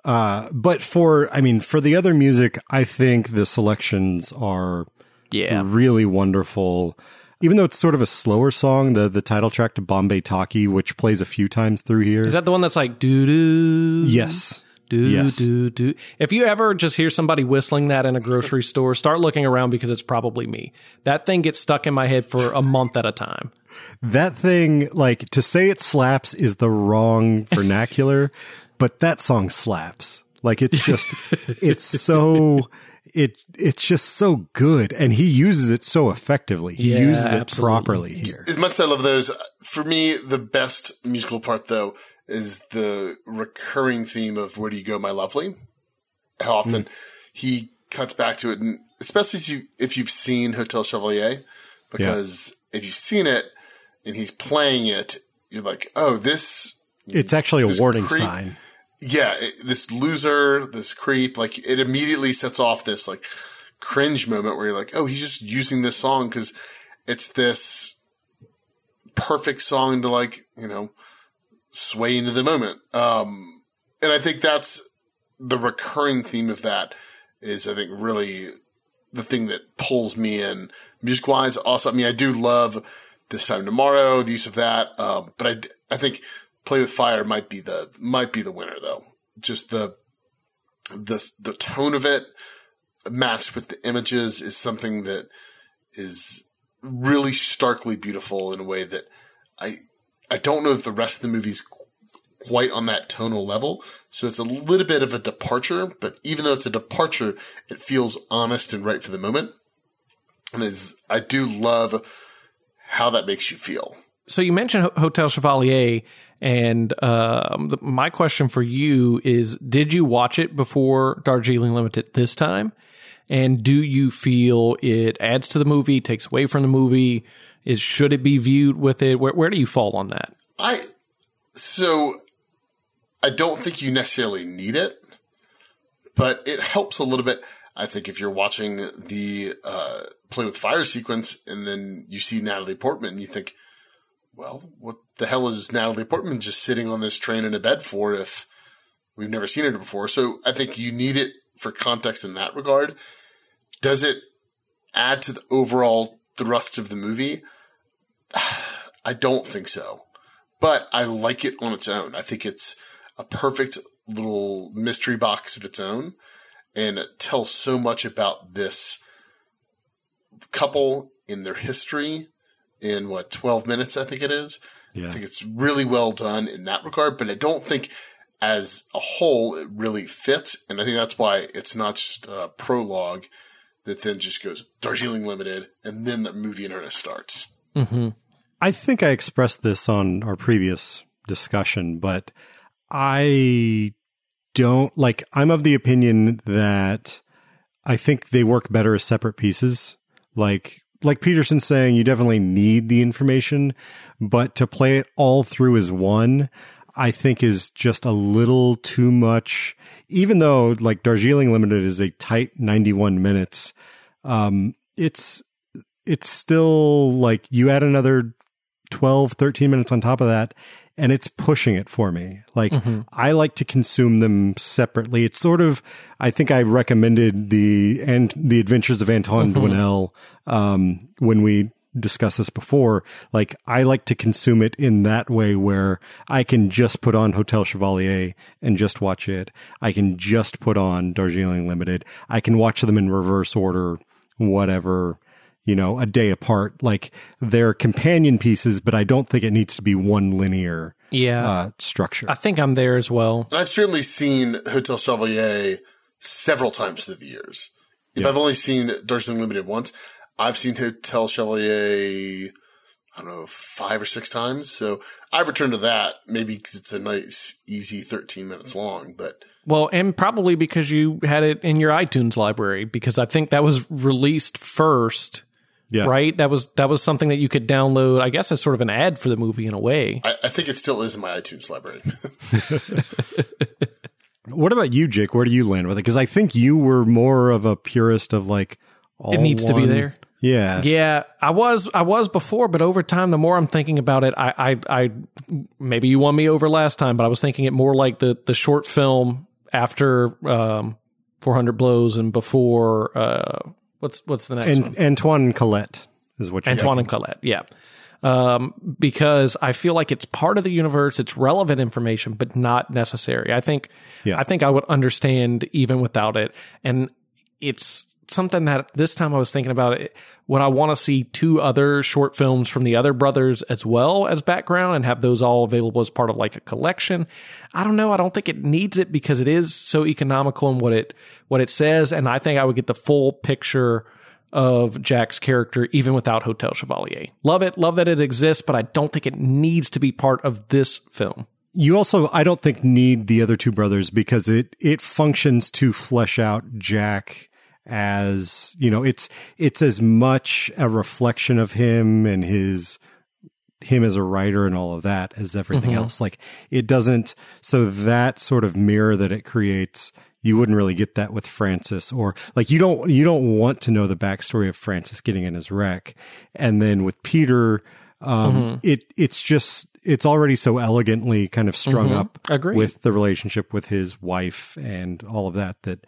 Uh, but for, I mean, for the other music, I think the selections are Yeah. really wonderful. even though it's sort of a slower song, the the title track to Bombay Talkie, which plays a few times through here. Is that the one that's like doo doo? yes. Do Yes. do do. If you ever just hear somebody whistling that in a grocery store, start looking around because it's probably me. That thing gets stuck in my head for a month at a time. That thing, like to say it slaps is the wrong vernacular, but that song slaps. Like it's just, it's so, it it's just so good, and he uses it so effectively. He Yeah, uses it absolutely. properly here. As much as I love those, uh, for me, the best musical part though is the recurring theme of "Where do you go, my lovely?" How often hmm. he cuts back to it, and especially if, you, if you've seen Hotel Chevalier, because if you've seen it and he's playing it, you're like, "Oh, this It's actually a warning creep- sign. yeah, it, this loser, this creep, like it immediately sets off this like cringe moment where you're like, oh, he's just using this song because it's this perfect song to like, you know, sway into the moment. Um, and I think that's the recurring theme of that is, I think, really the thing that pulls me in music wise. Also, I mean, I do love this time tomorrow, the use of that. Um, but I think play with fire might be the, might be the winner though. Just the, the, the tone of it matched with the images is something that is really starkly beautiful in a way that I, I don't know if the rest of the movie's quite on that tonal level. So it's a little bit of a departure, but even though it's a departure, it feels honest and right for the moment. And is, I do love how that makes you feel. So you mentioned Hotel Chevalier, and um, the, my question for you is: Did you watch it before Darjeeling Limited this time? And do you feel it adds to the movie, takes away from the movie? Is should it be viewed with it? Where, where do you fall on that? I, so I don't think you necessarily need it, but it helps a little bit. I think if you're watching the uh, play with fire sequence and then you see Natalie Portman, and you think, well, what the hell is Natalie Portman just sitting on this train in a bed for if we've never seen her before? So I think you need it for context in that regard. Does it add to the overall thrust of the movie? I don't think so but I like it on its own. I think it's a perfect little mystery box of its own, and it tells so much about this couple in their history in what 12 minutes I think it is. Yeah. I think it's really well done in that regard, but I don't think as a whole it really fits, and I think that's why it's not just a prologue that then just goes Darjeeling Limited, and then the movie in earnest starts. Mm-hmm. I think I expressed this on our previous discussion, but I don't like, I'm of the opinion that I think they work better as separate pieces. Like, like Peterson's saying, you definitely need the information, but to play it all through as one, I think is just a little too much. Even though like Darjeeling Limited is a tight 91 minutes, um, it's, it's still like you add another 12, 13 minutes on top of that, and it's pushing it for me. Like, I like to consume them separately. It's sort of, I think I recommended the, and the adventures of Antoine Doinel, um, when we discussed this before. Like, I like to consume it in that way where I can just put on Hotel Chevalier and just watch it. I can just put on Darjeeling Limited. I can watch them in reverse order, whatever you know, a day apart. Like they're companion pieces, but I don't think it needs to be one linear Yeah, uh, structure. I think I'm there as well. I've certainly seen Hotel Chevalier several times through the years. If I've only seen Darjeeling Limited once, I've seen Hotel Chevalier, I don't know, five or six times. So I return to that maybe because it's a nice, easy 13 minutes long, but Well, and probably because you had it in your iTunes library, because I think that was released first, yeah. right? That was that was something that you could download. I guess as sort of an ad for the movie in a way. I, I think it still is in my iTunes library. What about you, Jake? Where do you land with it? Because I think you were more of a purist of like, all It needs to be there. Yeah. Yeah, I was I was before, but over time, the more I'm thinking about it, I I, I maybe you won me over last time, but I was thinking it more like the the short film after um, 400 blows and before uh, what's what's the next one? Antoine Colette. is what you're Antoine and Colette, yeah. Um, because I feel like it's part of the universe, it's relevant information, but not necessary. I think, Yeah. I think I would understand even without it. And it's something that this time I was thinking about eh, it when I want to see two other short films from the other brothers as well as background and have those all available as part of like a collection. I don't know. I don't think it needs it because it is so economical in what it, what it says. And I think I would get the full picture of Jack's character even without Hotel Chevalier. Love it. Love that it exists, but I don't think it needs to be part of this film. You also, I don't think, need the other two brothers because it it functions to flesh out Jack as you know it's it's as much a reflection of him and his him as a writer and all of that as everything mm-hmm. else. Like it doesn't so that sort of mirror that it creates you wouldn't really get that with Francis or like you don't you don't want to know the backstory of Francis getting in his wreck. And then with Peter um mm-hmm. it it's just it's already so elegantly kind of strung mm-hmm. up Agreed. with the relationship with his wife and all of that that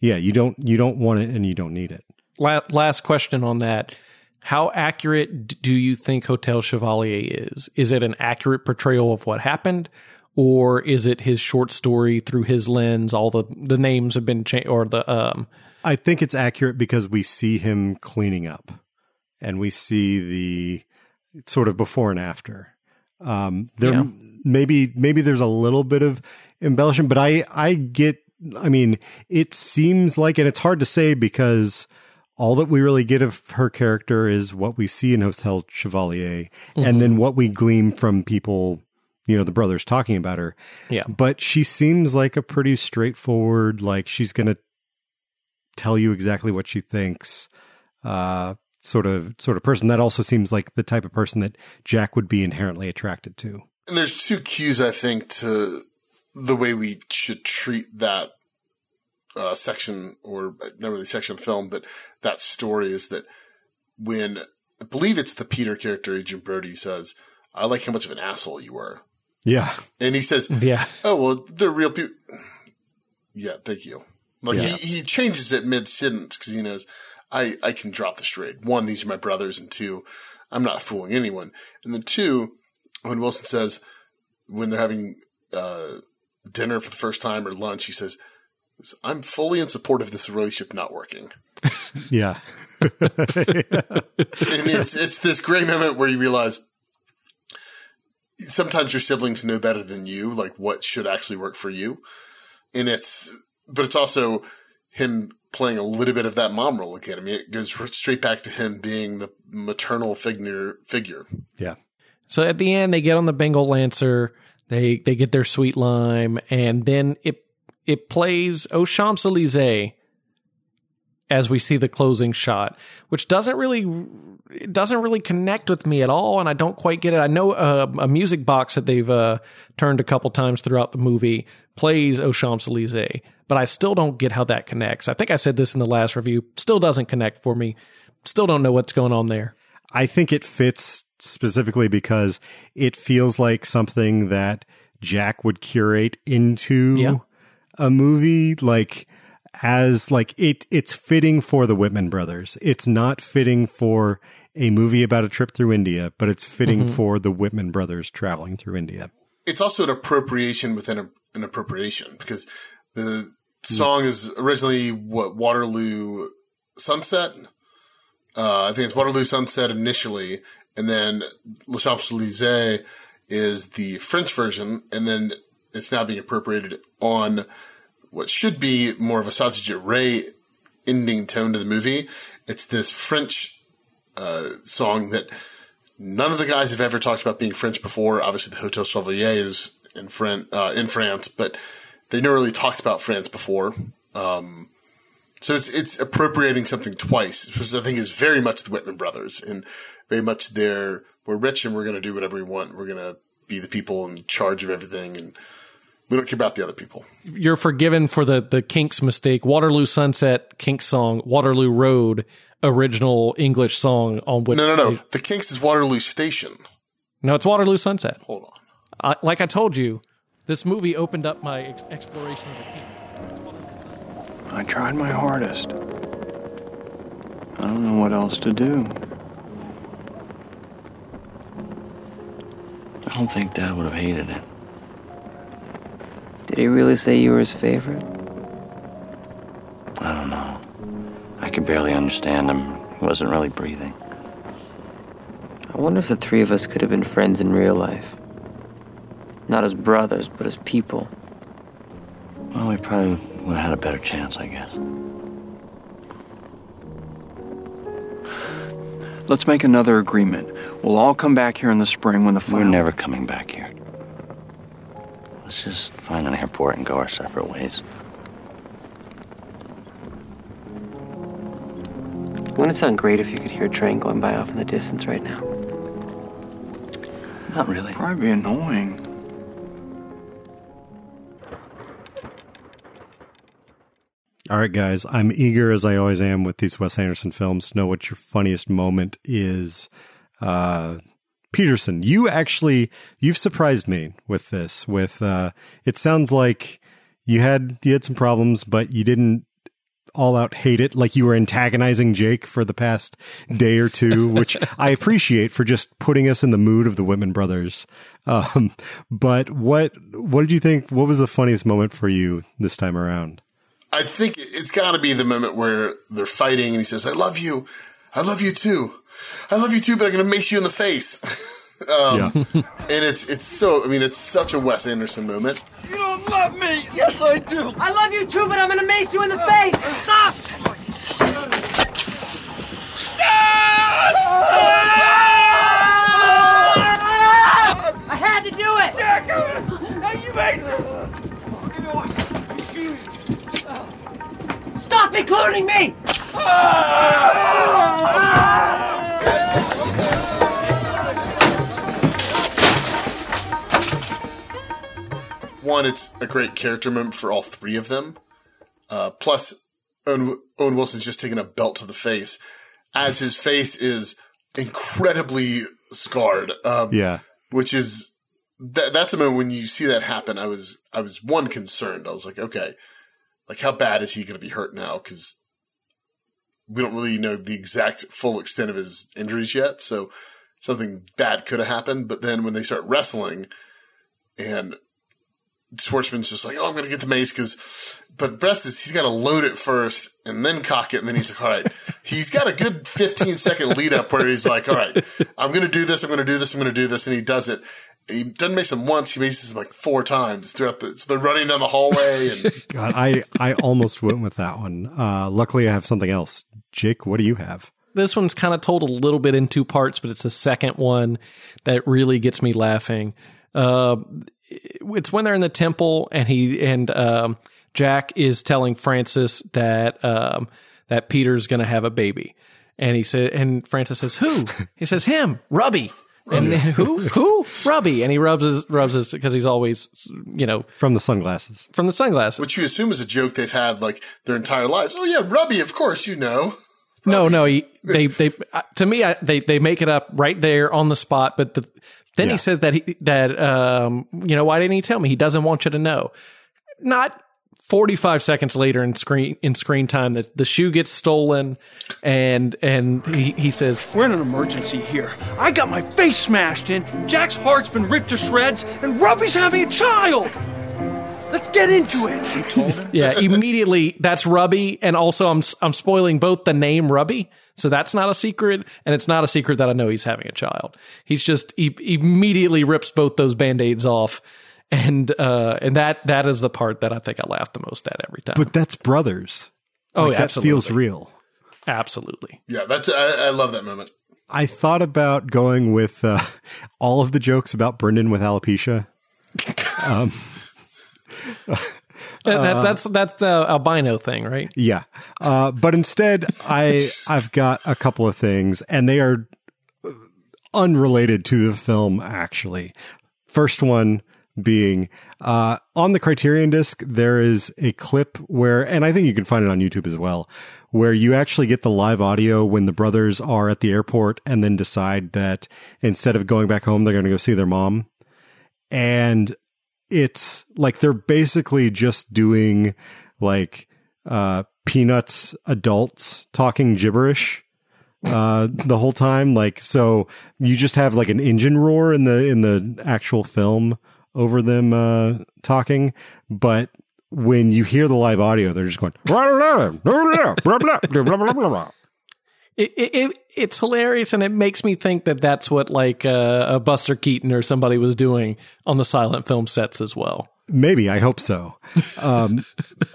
yeah you don't you don't want it and you don't need it La- last question on that. How accurate do you think Hotel Chevalier is? Is it an accurate portrayal of what happened? Or is it his short story through his lens? All the, the names have been changed, or the, um, I think it's accurate because we see him cleaning up and we see the sort of before and after. Um, there Yeah. maybe maybe there's a little bit of embellishment, but I I get I mean, it seems like and it's hard to say because all that we really get of her character is what we see in Hotel Chevalier and then what we glean from people, you know, the brothers talking about her. yeah. But she seems like a pretty straightforward, like she's going to tell you exactly what she thinks, uh, sort of sort of person. That also seems like the type of person that Jack would be inherently attracted to. And there's two cues, I think, to the way we should treat that uh, section, or not really section of film, but that story is that when I believe it's the Peter character, Adrien Brody says, "I like how much of an asshole you were," Yeah, and he says, Yeah. "Oh well, they're real people." Yeah, thank you. Like he, he changes it mid sentence because he knows I I can drop the straight. One, these are my brothers, and two, I'm not fooling anyone. And then two, when Wilson says when they're having uh, dinner for the first time or lunch, he says, "I'm fully in support of this relationship not working." yeah, and it's it's this great moment where you realize sometimes your siblings know better than you, like what should actually work for you. And it's, but it's also him playing a little bit of that mom role again. I mean, it goes straight back to him being the maternal figure. Figure. yeah. So at the end, they get on the Bengal Lancer. They they get their sweet lime, and then it it plays Au Champs Elysees as we see the closing shot, which doesn't really it doesn't really connect with me at all, and I don't quite get it. I know uh, a music box that they've uh, turned a couple times throughout the movie plays Au Champs Elysees, but I still don't get how that connects. I think I said this in the last review. Still doesn't connect for me. Still don't know what's going on there. I think it fits specifically because it feels like something that Jack would curate into Yeah. a movie like as like it it's fitting for the Whitman brothers. It's not fitting for a movie about a trip through India, but it's fitting for the Whitman brothers traveling through India. It's also an appropriation within a, an appropriation because the song is originally what Waterloo Sunset. Uh, I think it's Waterloo Sunset initially, and then Le Champs Elysees is the French version, and then it's now being appropriated on what should be more of a Satyajit Ray ending tone to the movie. It's this French uh, song that none of the guys have ever talked about being French before. Obviously, the Hotel Chevalier is in, Fran- uh, in France, but they never really talked about France before. Um, so it's it's appropriating something twice, which I think is very much the Whitman brothers and very much their we're rich and we're going to do whatever we want. We're going to be the people in charge of everything, and we don't care about the other people. you're forgiven for the the Kinks mistake. Waterloo Sunset Kinks song, Waterloo Road original English song on which No, no, no. The Kinks is Waterloo Station. no, it's Waterloo Sunset. Hold on. I, like I told you, this movie opened up my ex- exploration of the Kinks. I tried my hardest. I don't know what else to do. I don't think Dad would have hated it. Did he really say you were his favorite? I don't know. I could barely understand him. He wasn't really breathing. I wonder if the three of us could have been friends in real life. Not as brothers, but as people. Well, we probably would have had a better chance, I guess. Let's make another agreement. We'll all come back here in the spring when the We're never coming back here. Let's just find an airport and go our separate ways. Wouldn't it sound great if you could hear a train going by off in the distance right now? Not really. Probably be annoying. All right, guys, I'm eager as I always am with these Wes Anderson films to know what your funniest moment is. Uh, Peterson, you actually you've surprised me with this. With uh, it sounds like you had you had some problems, but you didn't all out hate it like you were antagonizing Jake for the past day or two, which I appreciate for just putting us in the mood of the Whitman brothers. Um, but what what did you think? What was the funniest moment for you this time around? I think it's got to be the moment where they're fighting and he says, I love you. I love you too. I love you too, but I'm going to mace you in the face. um, Yeah. And it's, it's so, I mean, it's such a Wes Anderson moment. You don't love me! Yes, I do! I love you too, but I'm gonna mace you in the face. Stop! I had to do it. Stop including me. One, it's a great character moment for all three of them. Uh, plus, Owen, Owen Wilson's just taking a belt to the face as his face is incredibly scarred. Um, Yeah. which is that that's a moment when you see that happen. I was I was one concerned. I was like, okay, like how bad is he going to be hurt now? Because we don't really know the exact full extent of his injuries yet. So something bad could have happened. But then when they start wrestling, and Schwartzman's just like, oh, I'm going to get the mace because, but Brett says he's got to load it first and then cock it. And then he's like, all right, he's got a good 15 second lead up where he's like, all right, I'm going to do this. I'm going to do this. I'm going to do this. And he does it. And he doesn't mace him once. He maces him like four times throughout the, so they're running down the hallway and God, I, I almost went with that one. Uh, luckily, I have something else. Jake, what do you have? This one's kind of told a little bit in two parts, but it's the second one that really gets me laughing. Uh, it's when they're in the temple and he and um, Jack is telling Francis that um, that Peter's going to have a baby, and he said, and Francis says, "Who?" He says, "Him, Rubby." And then, who? Who? Rubby. And he rubs his rubs his because he's always you know From the sunglasses. from the sunglasses. which you assume is a joke they've had like their entire lives. Oh yeah, Rubby, of course, you know. No, no, he, they they uh, to me I, they they make it up right there on the spot. But the, then Yeah. he says that he that um you know why didn't he tell me? He doesn't want you to know. Not forty five seconds later in screen in screen time that the shoe gets stolen, and and he he says We're in an emergency here. I got my face smashed in, Jack's heart's been ripped to shreds, and Rubby's having a child! Let's get into it! You told him? yeah immediately that's Rubby, and also I'm I'm spoiling both the name Rubby. So that's not a secret, and it's not a secret that I know he's having a child. He's just he immediately rips both those band-aids off, and uh, and that that is the part that I think I laugh the most at every time. But that's brothers. oh, Like, yeah, that absolutely, feels real. absolutely. Yeah, that's I, I love that moment. I thought about going with uh, all of the jokes about Brendan with alopecia. That, that, that's that's the albino thing, right? Yeah. Uh, but instead, I I've got a couple of things, and they are unrelated to the film. Actually, first one being uh, on the Criterion disc. There is a clip where, and I think you can find it on YouTube as well, where you actually get the live audio when the brothers are at the airport and then decide that instead of going back home, they're going to go see their mom, and it's like they're basically just doing like uh peanuts adults talking gibberish uh, the whole time. Like, so you just have like an engine roar in the in the actual film over them uh, talking, but when you hear the live audio, they're just going. It, it, it it's hilarious and it makes me think that that's what like uh, a Buster Keaton or somebody was doing on the silent film sets as well. Maybe I hope so. Um,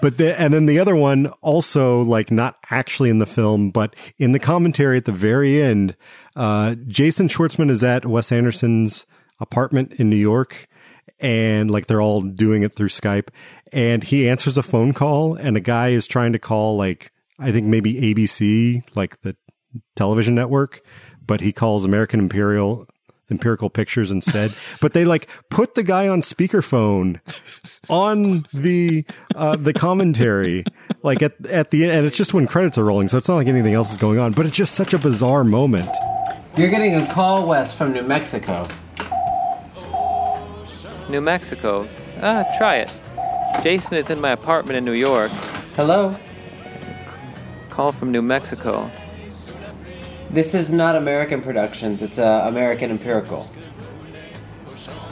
but the, and then the other one also like not actually in the film, but in the commentary at the very end, uh, Jason Schwartzman is at Wes Anderson's apartment in New York, and like they're all doing it through Skype, and he answers a phone call, and a guy is trying to call like I think maybe ABC, like the television network, but he calls American Imperial Empirical Pictures instead. but they like put the guy on speakerphone on the uh, the commentary, like at at the end, and it's just when credits are rolling, so it's not like anything else is going on. But it's just such a bizarre moment. You're getting a call, Wes from New Mexico. New Mexico. Ah, try it. Jason is in my apartment in New York. Hello? Call from New Mexico. This is not American Productions. It's uh, American Empirical.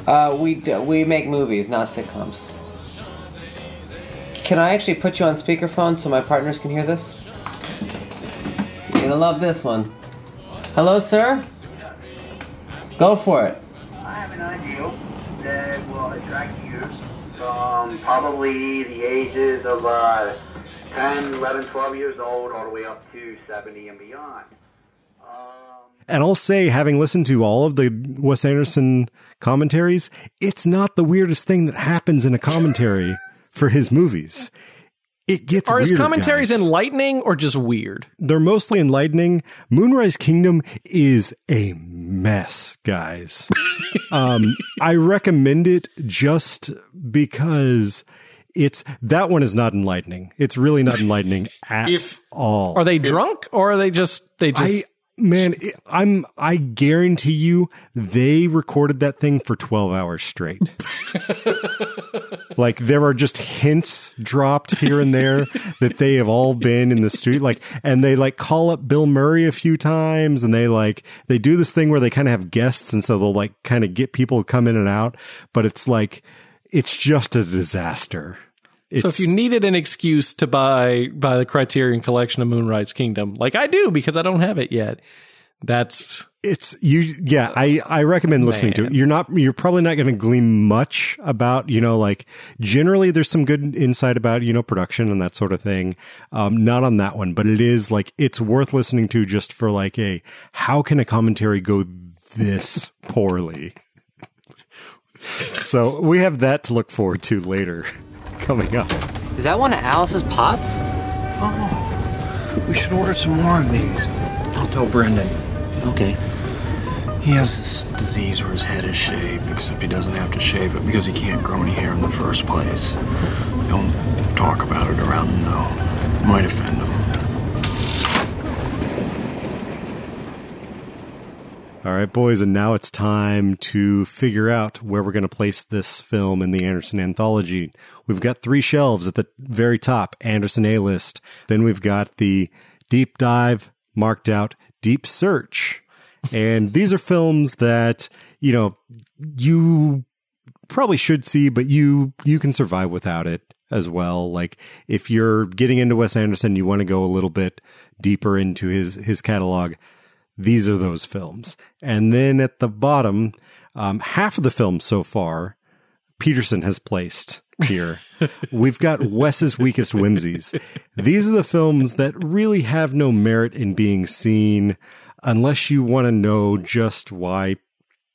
Uh, we d- we make movies, not sitcoms. Can I actually put you on speakerphone so my partners can hear this? You're gonna love this one. Hello, sir. Go for it. I have an ideal that will attract you from probably the ages of uh, 10, 11, 12 years old, all the way up to 70 and beyond. And I'll say, having listened to all of the Wes Anderson commentaries, it's not the weirdest thing that happens in a commentary for his movies. It gets Are his commentaries guys. enlightening or just weird? They're mostly enlightening. Moonrise Kingdom is a mess, guys. um, I recommend it just because it's that one is not enlightening. It's really not enlightening at If- all. Are they drunk or are they just they just I man, it- I'm I guarantee you they recorded that thing for 12 hours straight. like there are just hints dropped here and there that they have all been in the studio like and they like call up Bill Murray a few times and they like they do this thing where they kind of have guests and so they'll like kind of get people to come in and out, but it's like it's just a disaster. So if you needed an excuse to buy buy the Criterion collection of Moonrise Kingdom, like I do because I don't have it yet, that's it's you yeah i i recommend listening to it. You're not you're probably not going to glean much about you know like generally there's some good insight about you know production and that sort of thing. Um not on that one but it is like it's worth listening to just for like a how can a commentary go this poorly? So we have that to look forward to later coming up Is that one of Alice's pots? Oh, we should order some more of these. I'll tell Brendan. Okay. He has this disease where his head is shaved, except he doesn't have to shave it because he can't grow any hair in the first place. Don't talk about it around him, though. Might offend him. All right, boys, and now it's time to figure out where we're going to place this film in the Anderson anthology. We've got three shelves at the very top Anderson A list. Then we've got the deep dive, marked out deep search. And these are films that, you know, you probably should see, but you you can survive without it as well. Like if you're getting into Wes Anderson, you want to go a little bit deeper into his his catalog these are those films. And then at the bottom, um, half of the films so far, Peterson has placed here. We've got Wes's weakest whimsies. These are the films that really have no merit in being seen unless you want to know just why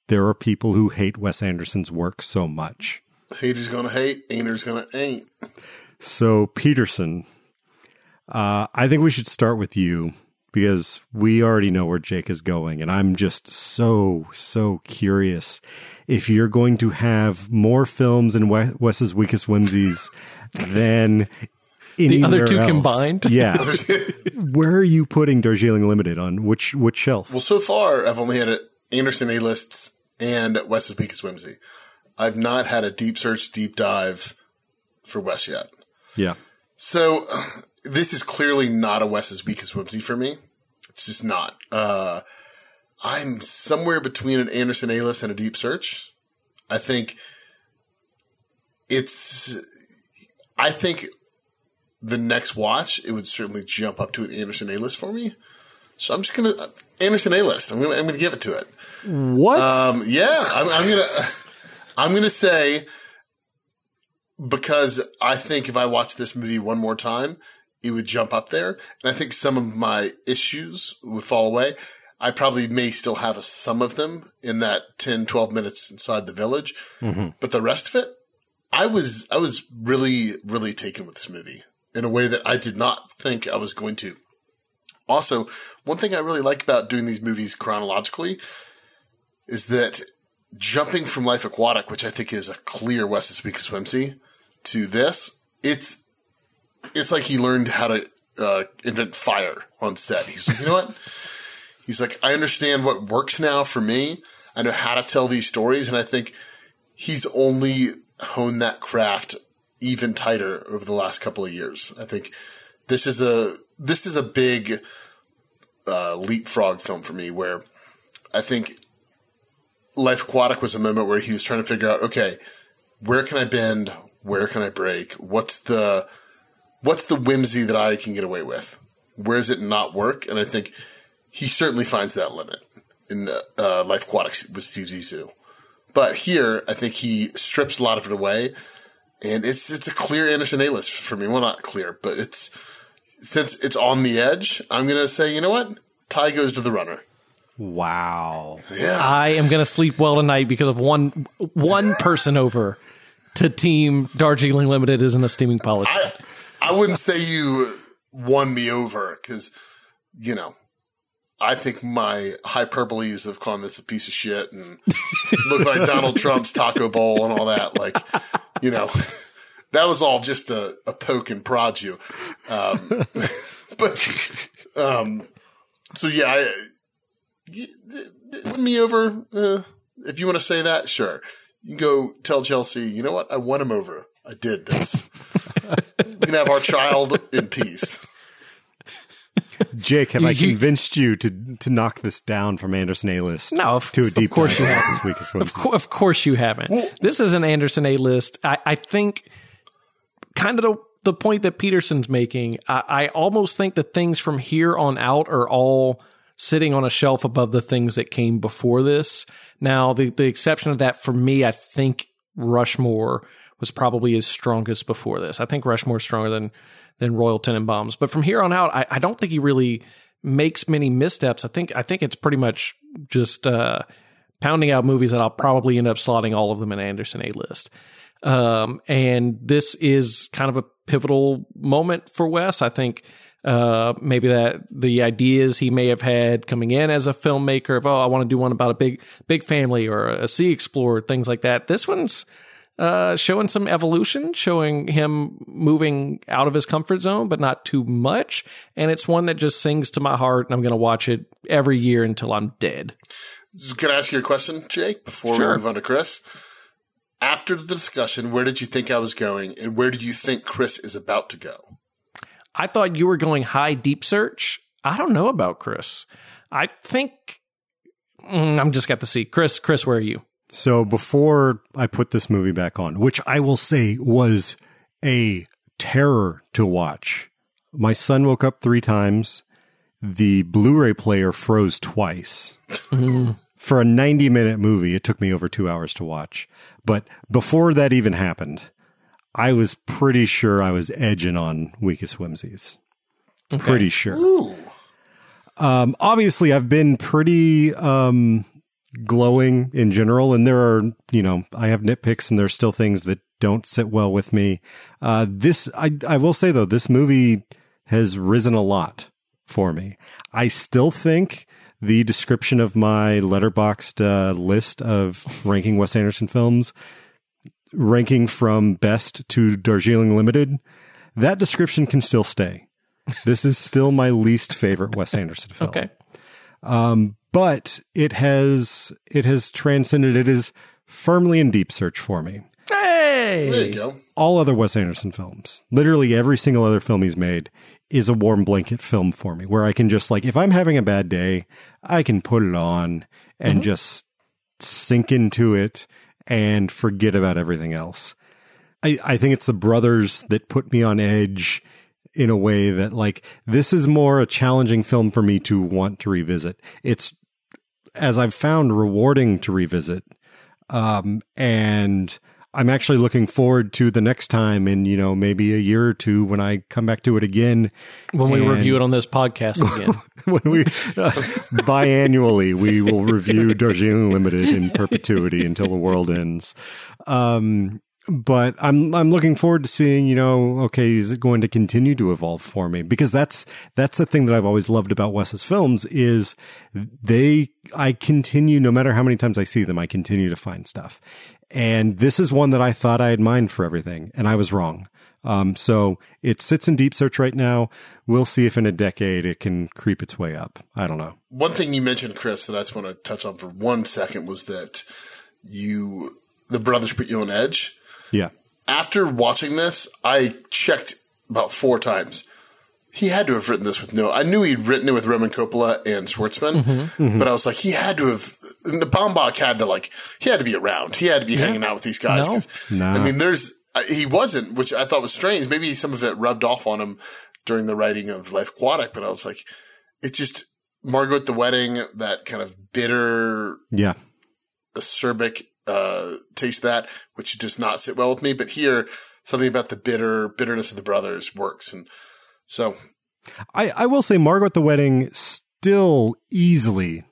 there are people who hate Wes Anderson's work so much. Haters gonna hate, ain'ters gonna ain't. So, Peterson, uh, I think we should start with you because we already know where Jake is going. And I'm just so, so curious if you're going to have more films in Wes's Weakest Whimsies than The other anywhere two else. combined? Yeah. where are you putting Darjeeling Limited on which which shelf? Well, so far I've only had it Anderson A lists and Wes's Weakest Whimsy. I've not had a deep search, deep dive for Wes yet. Yeah. So this is clearly not a Wes's Weakest Whimsy for me. It's just not. Uh, I'm somewhere between an Anderson A list and a Deep Search. I think it's. I think the next watch it would certainly jump up to an Anderson A list for me. So I'm just gonna Anderson A list. I'm gonna I'm gonna give it to it. What? Um, yeah, I'm, I'm gonna I'm gonna say because I think if I watch this movie one more time, it would jump up there, and I think some of my issues would fall away. I probably may still have a, some of them in that 10, 12 minutes inside the village, Mhm. but the rest of it, I was I was really really taken with this movie in a way that I did not think I was going to. Also, one thing I really like about doing these movies chronologically is that jumping from Life Aquatic, which I think is a clear Wes's Weakest Whimsy, to this, it's it's like he learned how to uh, invent fire on set. He's like, you know what? He's like, I understand what works now for me. I know how to tell these stories, and I think he's only honed that craft even tighter over the last couple of years. I think this is a this is a big uh, leapfrog film for me, where I think Life Aquatic was a moment where he was trying to figure out, okay, where can I bend? Where can I break? What's the what's the whimsy that I can get away with? Where does it not work? And I think he certainly finds that limit in uh, Life Aquatic with Steve Zissou. But here, I think he strips a lot of it away, and it's it's a clear Anderson A list for me. Well, not clear, but it's since it's on the edge. I'm gonna say, you know what? Tie goes to the runner. Wow. Yeah. I am going to sleep well tonight because of one one person over to Team Darjeeling Limited is an esteeming politician. I wouldn't say you won me over because, you know, I think my hyperboles of calling this a piece of shit and look like Donald Trump's taco bowl and all that, like, you know, that was all just a, a poke and prod you. Um, but, um, so yeah, I, win me over. Uh, if you want to say that, sure. You can go tell Chelsea, you know what? I won him over. I did this. we can have our child in peace. Jake, have I You- you- convinced you to to knock this down from Anderson A list? No, of- to a of course dive you haven't. this week's Of, Wednesday. cour- of course you haven't. this is an Anderson A list. I, I think kind of the, the point that Peterson's making. I, I almost think the things from here on out are all sitting on a shelf above the things that came before this. Now, the, the exception of that for me, I think Rushmore was probably his strongest before this. I think Rushmore's stronger than than Royal Tenenbaums. But from here on out, I, I don't think he really makes many missteps. I think I think it's pretty much just uh, pounding out movies that I'll probably end up slotting all of them in Anderson A list. Um, and this is kind of a pivotal moment for Wes. I think uh, maybe that the ideas he may have had coming in as a filmmaker of oh I want to do one about a big big family or a sea explorer things like that. This one's uh, showing some evolution, showing him moving out of his comfort zone, but not too much. And it's one that just sings to my heart, and I'm going to watch it every year until I'm dead. Can I ask you a question, Jake, before Sure. we move on to Chris? After the discussion, where did you think I was going, and where do you think Chris is about to go? I thought you were going high deep search. I don't know about Chris. I think mm, I'm just got to see Chris. Chris, where are you? So before I put this movie back on, which I will say was a terror to watch, my son woke up three times. The Blu ray player froze twice. For a 90 minute movie, it took me over two hours to watch. But before that even happened, I was pretty sure I was edging on Weakest Whimsies. Pretty sure. Um, obviously, I've been pretty um, glowing in general, and there are, you know, I have nitpicks, and there's still things that don't sit well with me. Uh, this, I, I will say though, this movie has risen a lot for me. I still think the description of my Letterboxd uh, list of ranking Wes Anderson films, ranking from best to Darjeeling Limited, that description can still stay. This is still my least favorite Wes Anderson film. Okay. Um, but it has it has transcended. It is firmly in deep search for me. Hey, Hey, There you go. all other Wes Anderson films, literally every single other film he's made is a warm blanket film for me where I can just like, if I'm having a bad day, I can put it on and mm-hmm. just sink into it and forget about everything else. I, I think it's the brothers that put me on edge in a way that like this is more a challenging film for me to want to revisit. It's as I've found rewarding to revisit. Um, and I'm actually looking forward to the next time in, you know, maybe a year or two when I come back to it again. when we review it on this podcast again. when we uh, biannually we will review Darjeeling Limited in perpetuity until the world ends. Um, but I'm I'm looking forward to seeing you know okay is it going to continue to evolve for me because that's that's the thing that I've always loved about Wes's films is they I continue no matter how many times I see them I continue to find stuff and this is one that I thought I had mined for everything and I was wrong um, so it sits in deep search right now. We'll see if in a decade it can creep its way up. I don't know. One thing you mentioned, Chris, that I just want to touch on for one second was that you, the brothers put you on edge. Yeah. After watching this, I checked about four times. He had to have written this with no. I knew he'd written it with Roman Coppola and Schwartzman, Mm-hmm. but I was like, he had to have. The Baumbach had to like, he had to be around. He had to be hanging out with these guys. No. Nah. I mean, there's uh, he wasn't, which I thought was strange. Maybe some of it rubbed off on him during the writing of Life Aquatic, but I was like, it just Margot at the wedding, that kind of bitter Yeah. acerbic uh, taste that, which does not sit well with me. But here, something about the bitter bitterness of the brothers works, and so I, I will say Margot at the Wedding still easily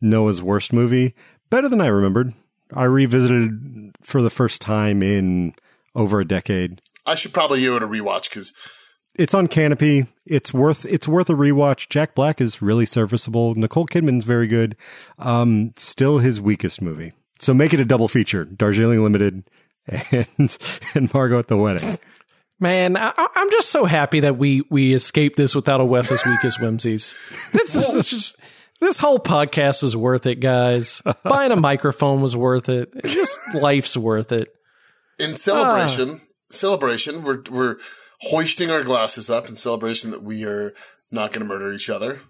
Noah's worst movie. Better than I remembered. I revisited for the first time in over a decade. I should probably give it a rewatch because It's on Kanopy. It's worth it's worth a rewatch. Jack Black is really serviceable. Nicole Kidman's very good. Um, still his weakest movie. So make it a double feature: Darjeeling Limited and and Margot at the Wedding. Man, I, I- I'm just so happy that we we escaped this without a Wes's weakest whimsies. This is just this whole podcast was worth it, guys. Buying a microphone was worth it. It's just life's worth it. in celebration, celebration, we're we're hoisting our glasses up in celebration that we are not going to murder each other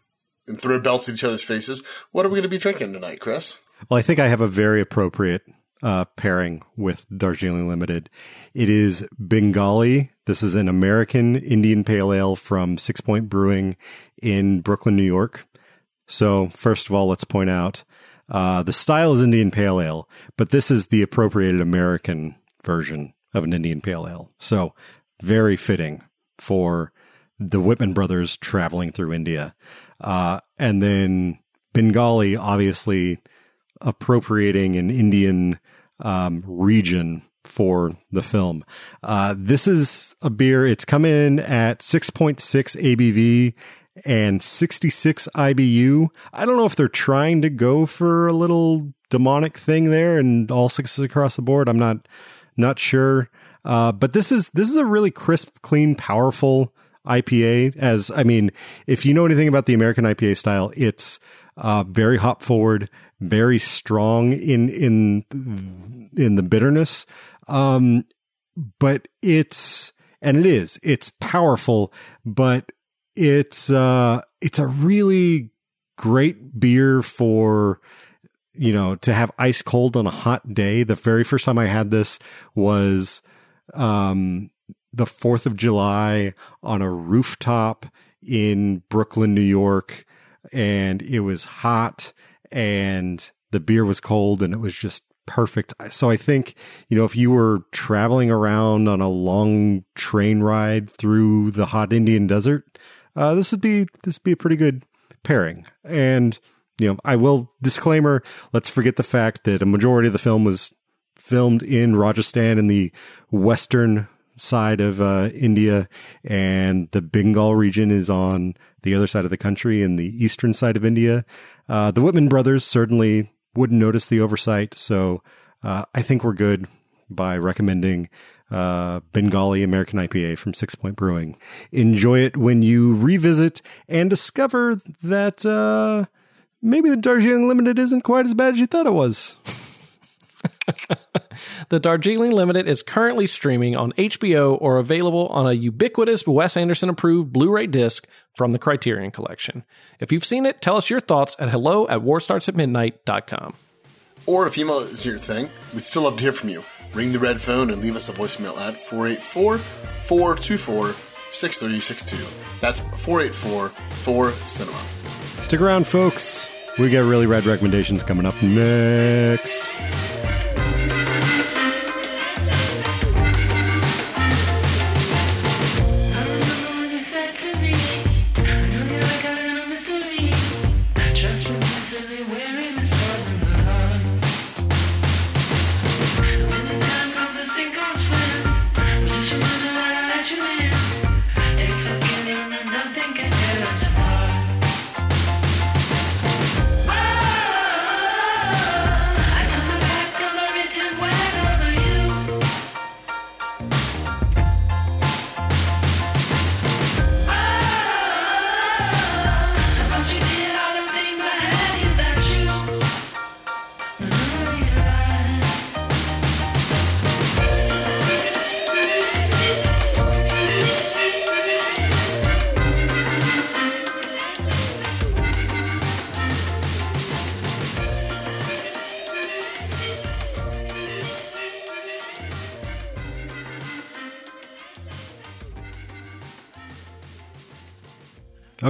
and throw belts in each other's faces. What are we going to be drinking tonight, Chris? Well, I think I have a very appropriate uh, pairing with Darjeeling Limited. It is Bengali. This is an American Indian Pale Ale from Sixpoint Brewing in Brooklyn, New York. So, first of all, let's point out uh, the style is Indian Pale Ale, but this is the appropriated American version of an Indian Pale Ale. So, very fitting for the Whitman brothers traveling through India. Uh, and then Bengali, obviously appropriating an Indian um, region for the film. Uh, this is a beer. It's come in at 6.6 ABV and 66 IBU. I don't know if they're trying to go for a little demonic thing there and all sixes across the board. I'm not not sure. Uh, but this is this is a really crisp, clean, powerful IPA. As I mean, if you know anything about the American IPA style, it's uh, very hop forward, very strong in in in the bitterness. Um, but it's and it is it's powerful, but it's uh it's a really great beer for you know to have ice cold on a hot day. The very first time I had this was um the 4th of July on a rooftop in Brooklyn, New York and it was hot and the beer was cold and it was just perfect. So I think, you know, if you were traveling around on a long train ride through the hot Indian desert, uh, this would be this would be a pretty good pairing. And you know, I will disclaimer, let's forget the fact that a majority of the film was filmed in Rajasthan in the western side of uh, India, and the Bengal region is on the other side of the country in the eastern side of India. Uh, the Whitman brothers certainly wouldn't notice the oversight, so uh, I think we're good by recommending uh, Bengali American IPA from Sixpoint Brewing. Enjoy it when you revisit and discover that uh, maybe the Darjeeling Limited isn't quite as bad as you thought it was. The Darjeeling Limited is currently streaming on HBO or available on a ubiquitous Wes Anderson approved Blu ray disc from the Criterion Collection. If you've seen it, tell us your thoughts at hello at warstartsatmidnight.com. Or if email is your thing, we'd still love to hear from you. Ring the red phone and leave us a voicemail at 484 424 6362. That's 484 4 Cinema. Stick around, folks. We got really rad recommendations coming up next.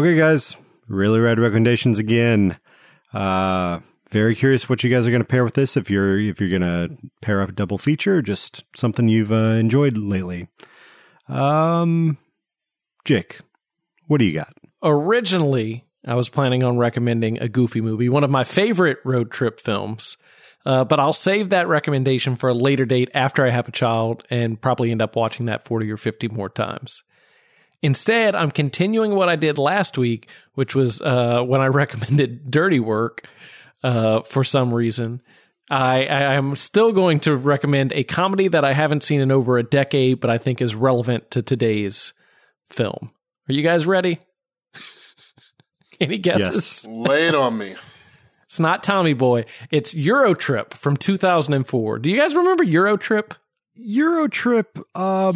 Okay, guys, really rad recommendations again. Uh, very curious what you guys are going to pair with this. If you're if you're going to pair up a double feature, or just something you've uh, enjoyed lately. Um, Jake, what do you got? Originally, I was planning on recommending a Goofy movie, one of my favorite road trip films. Uh, but I'll save that recommendation for a later date after I have a child and probably end up watching that 40 or 50 more times. Instead, I'm continuing what I did last week, which was uh, when I recommended Dirty Work uh, for some reason. I, I am still going to recommend a comedy that I haven't seen in over a decade, but I think is relevant to today's film. Are you guys ready? Any guesses? Yes. Lay it on me. It's not Tommy Boy. It's Eurotrip from 2004. Do you guys remember Eurotrip? Eurotrip, um,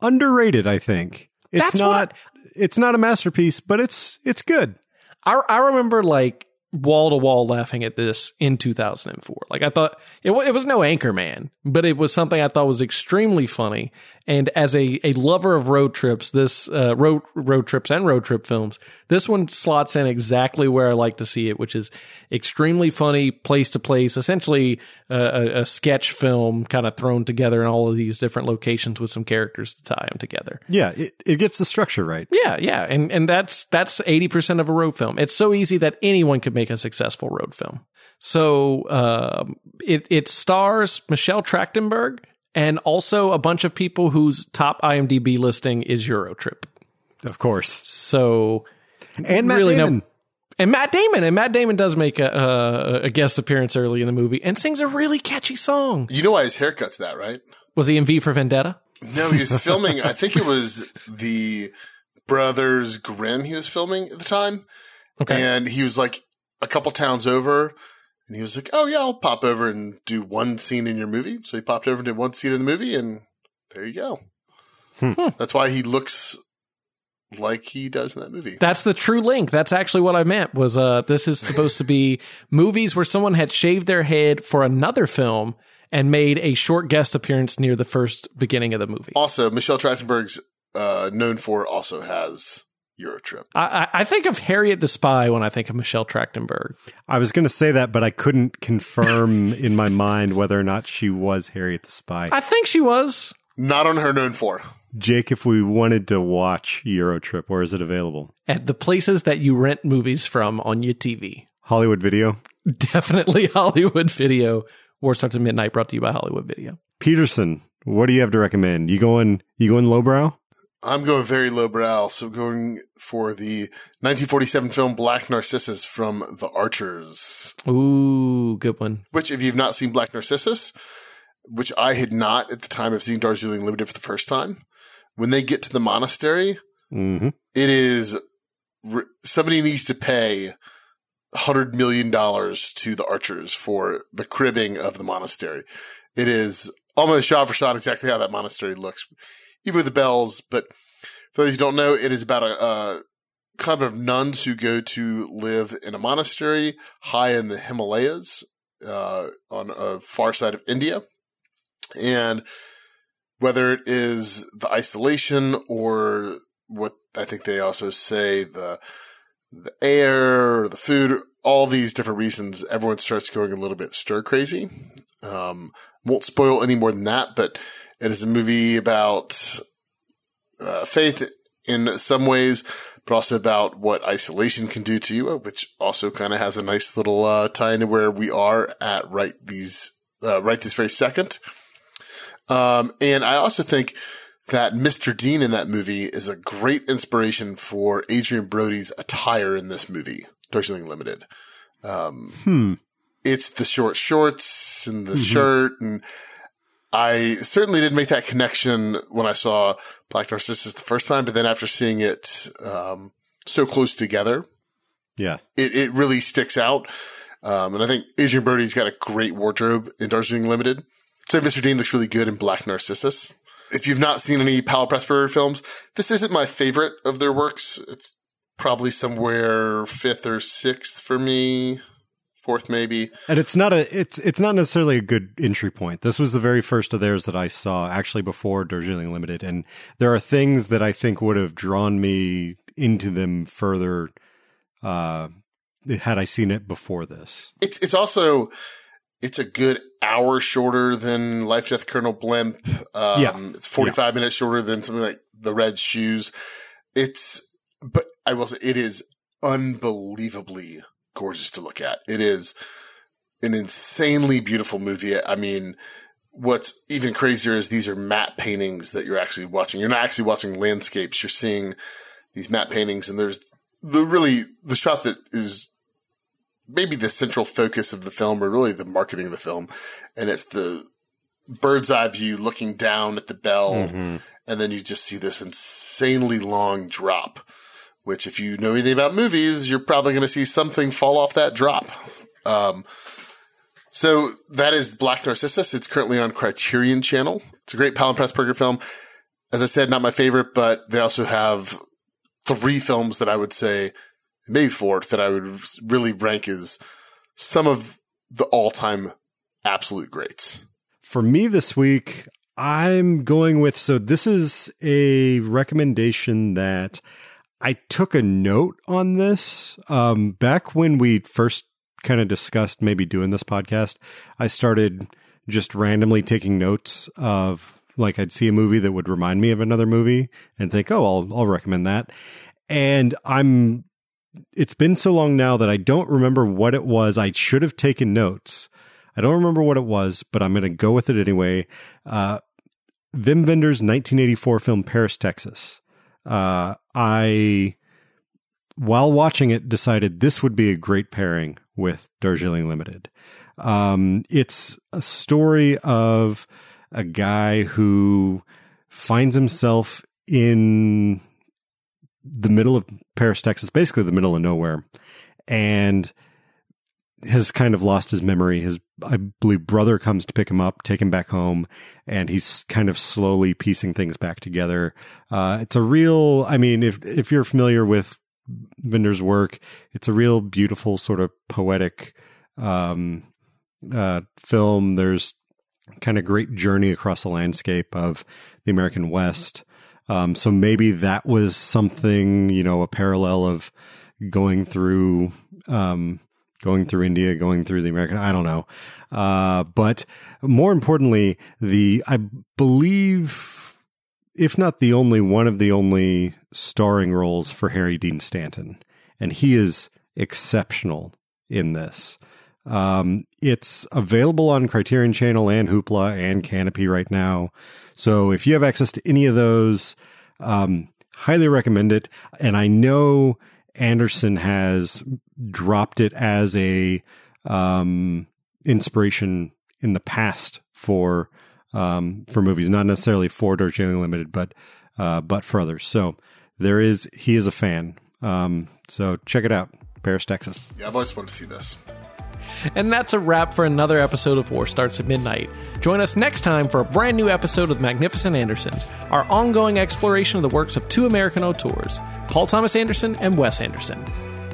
underrated, I think. It's That's not. what It's not a masterpiece, but it's it's good. I, I remember like wall to wall laughing at this in 2004. Like I thought it, it was no Anchorman, but it was something I thought was extremely funny. And as a, a lover of road trips, this uh, road road trips and road trip films, this one slots in exactly where I like to see it, which is extremely funny, place to place, essentially a, a sketch film kind of thrown together in all of these different locations with some characters to tie them together. Yeah, it, it gets the structure right. Yeah, yeah, and and that's that's eighty percent of a road film. It's so easy that anyone could make a successful road film. So um, it it stars Michelle Trachtenberg and also a bunch of people whose top IMDb listing is Eurotrip. Of course, So and Matt really no- Damon. and Matt Damon and Matt Damon does make a, a a guest appearance early in the movie and sings a really catchy song. You know why his haircut's that, right? Was he in V for Vendetta? No, he was filming. I think it was the Brothers Grimm he was filming at the time. Okay. And he was like a couple towns over. And he was like, oh, yeah, I'll pop over and do one scene in your movie. So he popped over and did one scene in the movie. And there you go. Hmm. That's why he looks like he does in that movie. That's the true link. That's actually what I meant. Was uh, this is supposed to be movies where someone had shaved their head for another film and made a short guest appearance near the first beginning of the movie. Also, Michelle Trachtenberg's uh, known for also has Eurotrip. I, I I think of Harriet the Spy when I think of Michelle Trachtenberg. I was going to say that, but I couldn't confirm in my mind whether or not she was Harriet the Spy. I think she was. Not on her known for. Jake, if we wanted to watch Eurotrip, where is it available? At the places that you rent movies from on your TV. Hollywood Video. Definitely Hollywood Video. War Starts at Midnight brought to you by Hollywood Video. Peterson, what do you have to recommend? You going? You going lowbrow? I'm going very lowbrow, so going for the 1947 film Black Narcissus from The Archers. Ooh, good one. Which, if you've not seen Black Narcissus, which I had not at the time of seeing Darjeeling Limited for the first time, when they get to the monastery, Mm-hmm. it is somebody needs to pay hundred million dollars to the archers for the cribbing of the monastery. It is almost shot for shot exactly how that monastery looks, even with the bells. But for those who don't know, it is about a, a kind of nuns who go to live in a monastery high in the Himalayas uh, on a far side of India. And whether it is the isolation or what I think they also say the the air, the food, all these different reasons, everyone starts going a little bit stir crazy. Um, won't spoil any more than that, but it is a movie about uh, faith in some ways, but also about what isolation can do to you, uh, which also kind of has a nice little uh, tie into where we are at right these uh, right this very second. Um, and I also think that Mr. Dean in that movie is a great inspiration for Adrien Brody's attire in this movie, Darjeeling Limited. Um, Hmm. it's the short shorts and the Mhm. shirt. And I certainly didn't make that connection when I saw Black Narcissus the first time, but then after seeing it, um, so close together, Yeah. it, it really sticks out. Um, and I think Adrien Brody's got a great wardrobe in Darjeeling Limited. So Mr. Dean looks really good in Black Narcissus. If you've not seen any Powell Pressburger films, this isn't my favorite of their works. It's probably somewhere fifth or sixth for me, fourth maybe. And it's not a it's it's not necessarily a good entry point. This was the very first of theirs that I saw actually before Darjeeling Limited, and there are things that I think would have drawn me into them further uh, had I seen it before this. It's it's also it's a good hour shorter than Life Death Colonel Blimp. Um, Yeah. It's 45 minutes shorter than something like The Red Shoes. It's, but I will say it is unbelievably gorgeous to look at. It is an insanely beautiful movie. I mean, what's even crazier is these are matte paintings that you're actually watching. You're not actually watching landscapes. You're seeing these matte paintings and there's the really, the shot that is maybe the central focus of the film or really the marketing of the film. And it's the bird's eye view looking down at the bell. Mhm. And then you just see this insanely long drop, which if you know anything about movies, you're probably going to see something fall off that drop. Um, so that is Black Narcissus. It's currently on Criterion Channel. It's a great and Pressburger film. As I said, not my favorite, but they also have three films that I would say, maybe four, that I would really rank as some of the all-time absolute greats. For me this week, I'm going with so this is a recommendation that I took a note on this um, back when we first kind of discussed maybe doing this podcast. I started just randomly taking notes of like I'd see a movie that would remind me of another movie and think, oh, I'll I'll recommend that. And I'm it's been so long now that I don't remember what it was. I should have taken notes. I don't remember what it was, but I'm going to go with it anyway. Uh, Wim Wenders' 1984 film Paris, Texas. Uh, I, while watching it, decided this would be a great pairing with Darjeeling Limited. Um, it's a story of a guy who finds himself in the middle of Paris, Texas, basically the middle of nowhere, and has kind of lost his memory. His, I believe, brother comes to pick him up, take him back home, and he's kind of slowly piecing things back together. Uh, it's a real, I mean, if if you're familiar with Wenders' work, it's a real beautiful sort of poetic um, uh, film. There's kind of great journey across the landscape of the American West. Um, so maybe that was something, you know, a parallel of going through, um, going through India, going through the American, I don't know. Uh, but more importantly, the, I believe, if not the only one of the only starring roles for Harry Dean Stanton. And he is exceptional in this. Um, it's available on Criterion Channel and Hoopla and Kanopy right now. So if you have access to any of those, um, highly recommend it. And I know Anderson has dropped it as a um, inspiration in the past for um, for movies, not necessarily for Darjeeling Limited, but uh, but for others. So there is he is a fan. Um, so check it out, Paris, Texas. Yeah, I've always wanted to see this. And that's a wrap for another episode of War Starts at Midnight. Join us next time for a brand new episode of Magnificent Andersons, our ongoing exploration of the works of two American auteurs, Paul Thomas Anderson and Wes Anderson.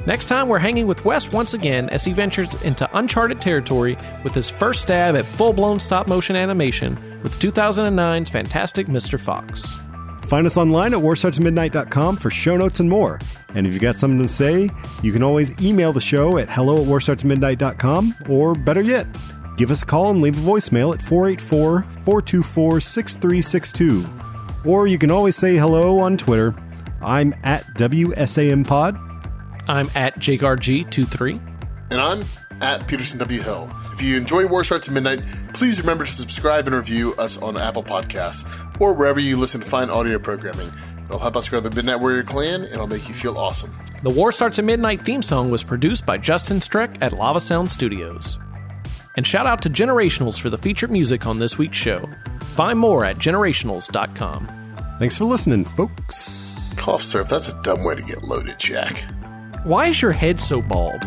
Next time, we're hanging with Wes once again as he ventures into uncharted territory with his first stab at full blown stop motion animation with 2009's Fantastic Mr. Fox. Find us online at warstartsmidnight.com for show notes and more. And if you've got something to say, you can always email the show at hello at warstartsmidnight.com, or better yet, give us a call and leave a voicemail at 484 424 6362. Or you can always say hello on Twitter. I'm at WSAMPod. I'm at JakeRG23. And I'm at Peterson W. Hill. If you enjoy War Starts at Midnight, please remember to subscribe and review us on Apple Podcasts or wherever you listen to fine audio programming. It'll help us grow the Midnight Warrior clan and it'll make you feel awesome. The War Starts at Midnight theme song was produced by Justin Streck at Lava Sound Studios. And shout out to Generationals for the featured music on this week's show. Find more at generationals.com. Thanks for listening, folks. Cough syrup, that's a dumb way to get loaded, Jack. Why is your head so bald?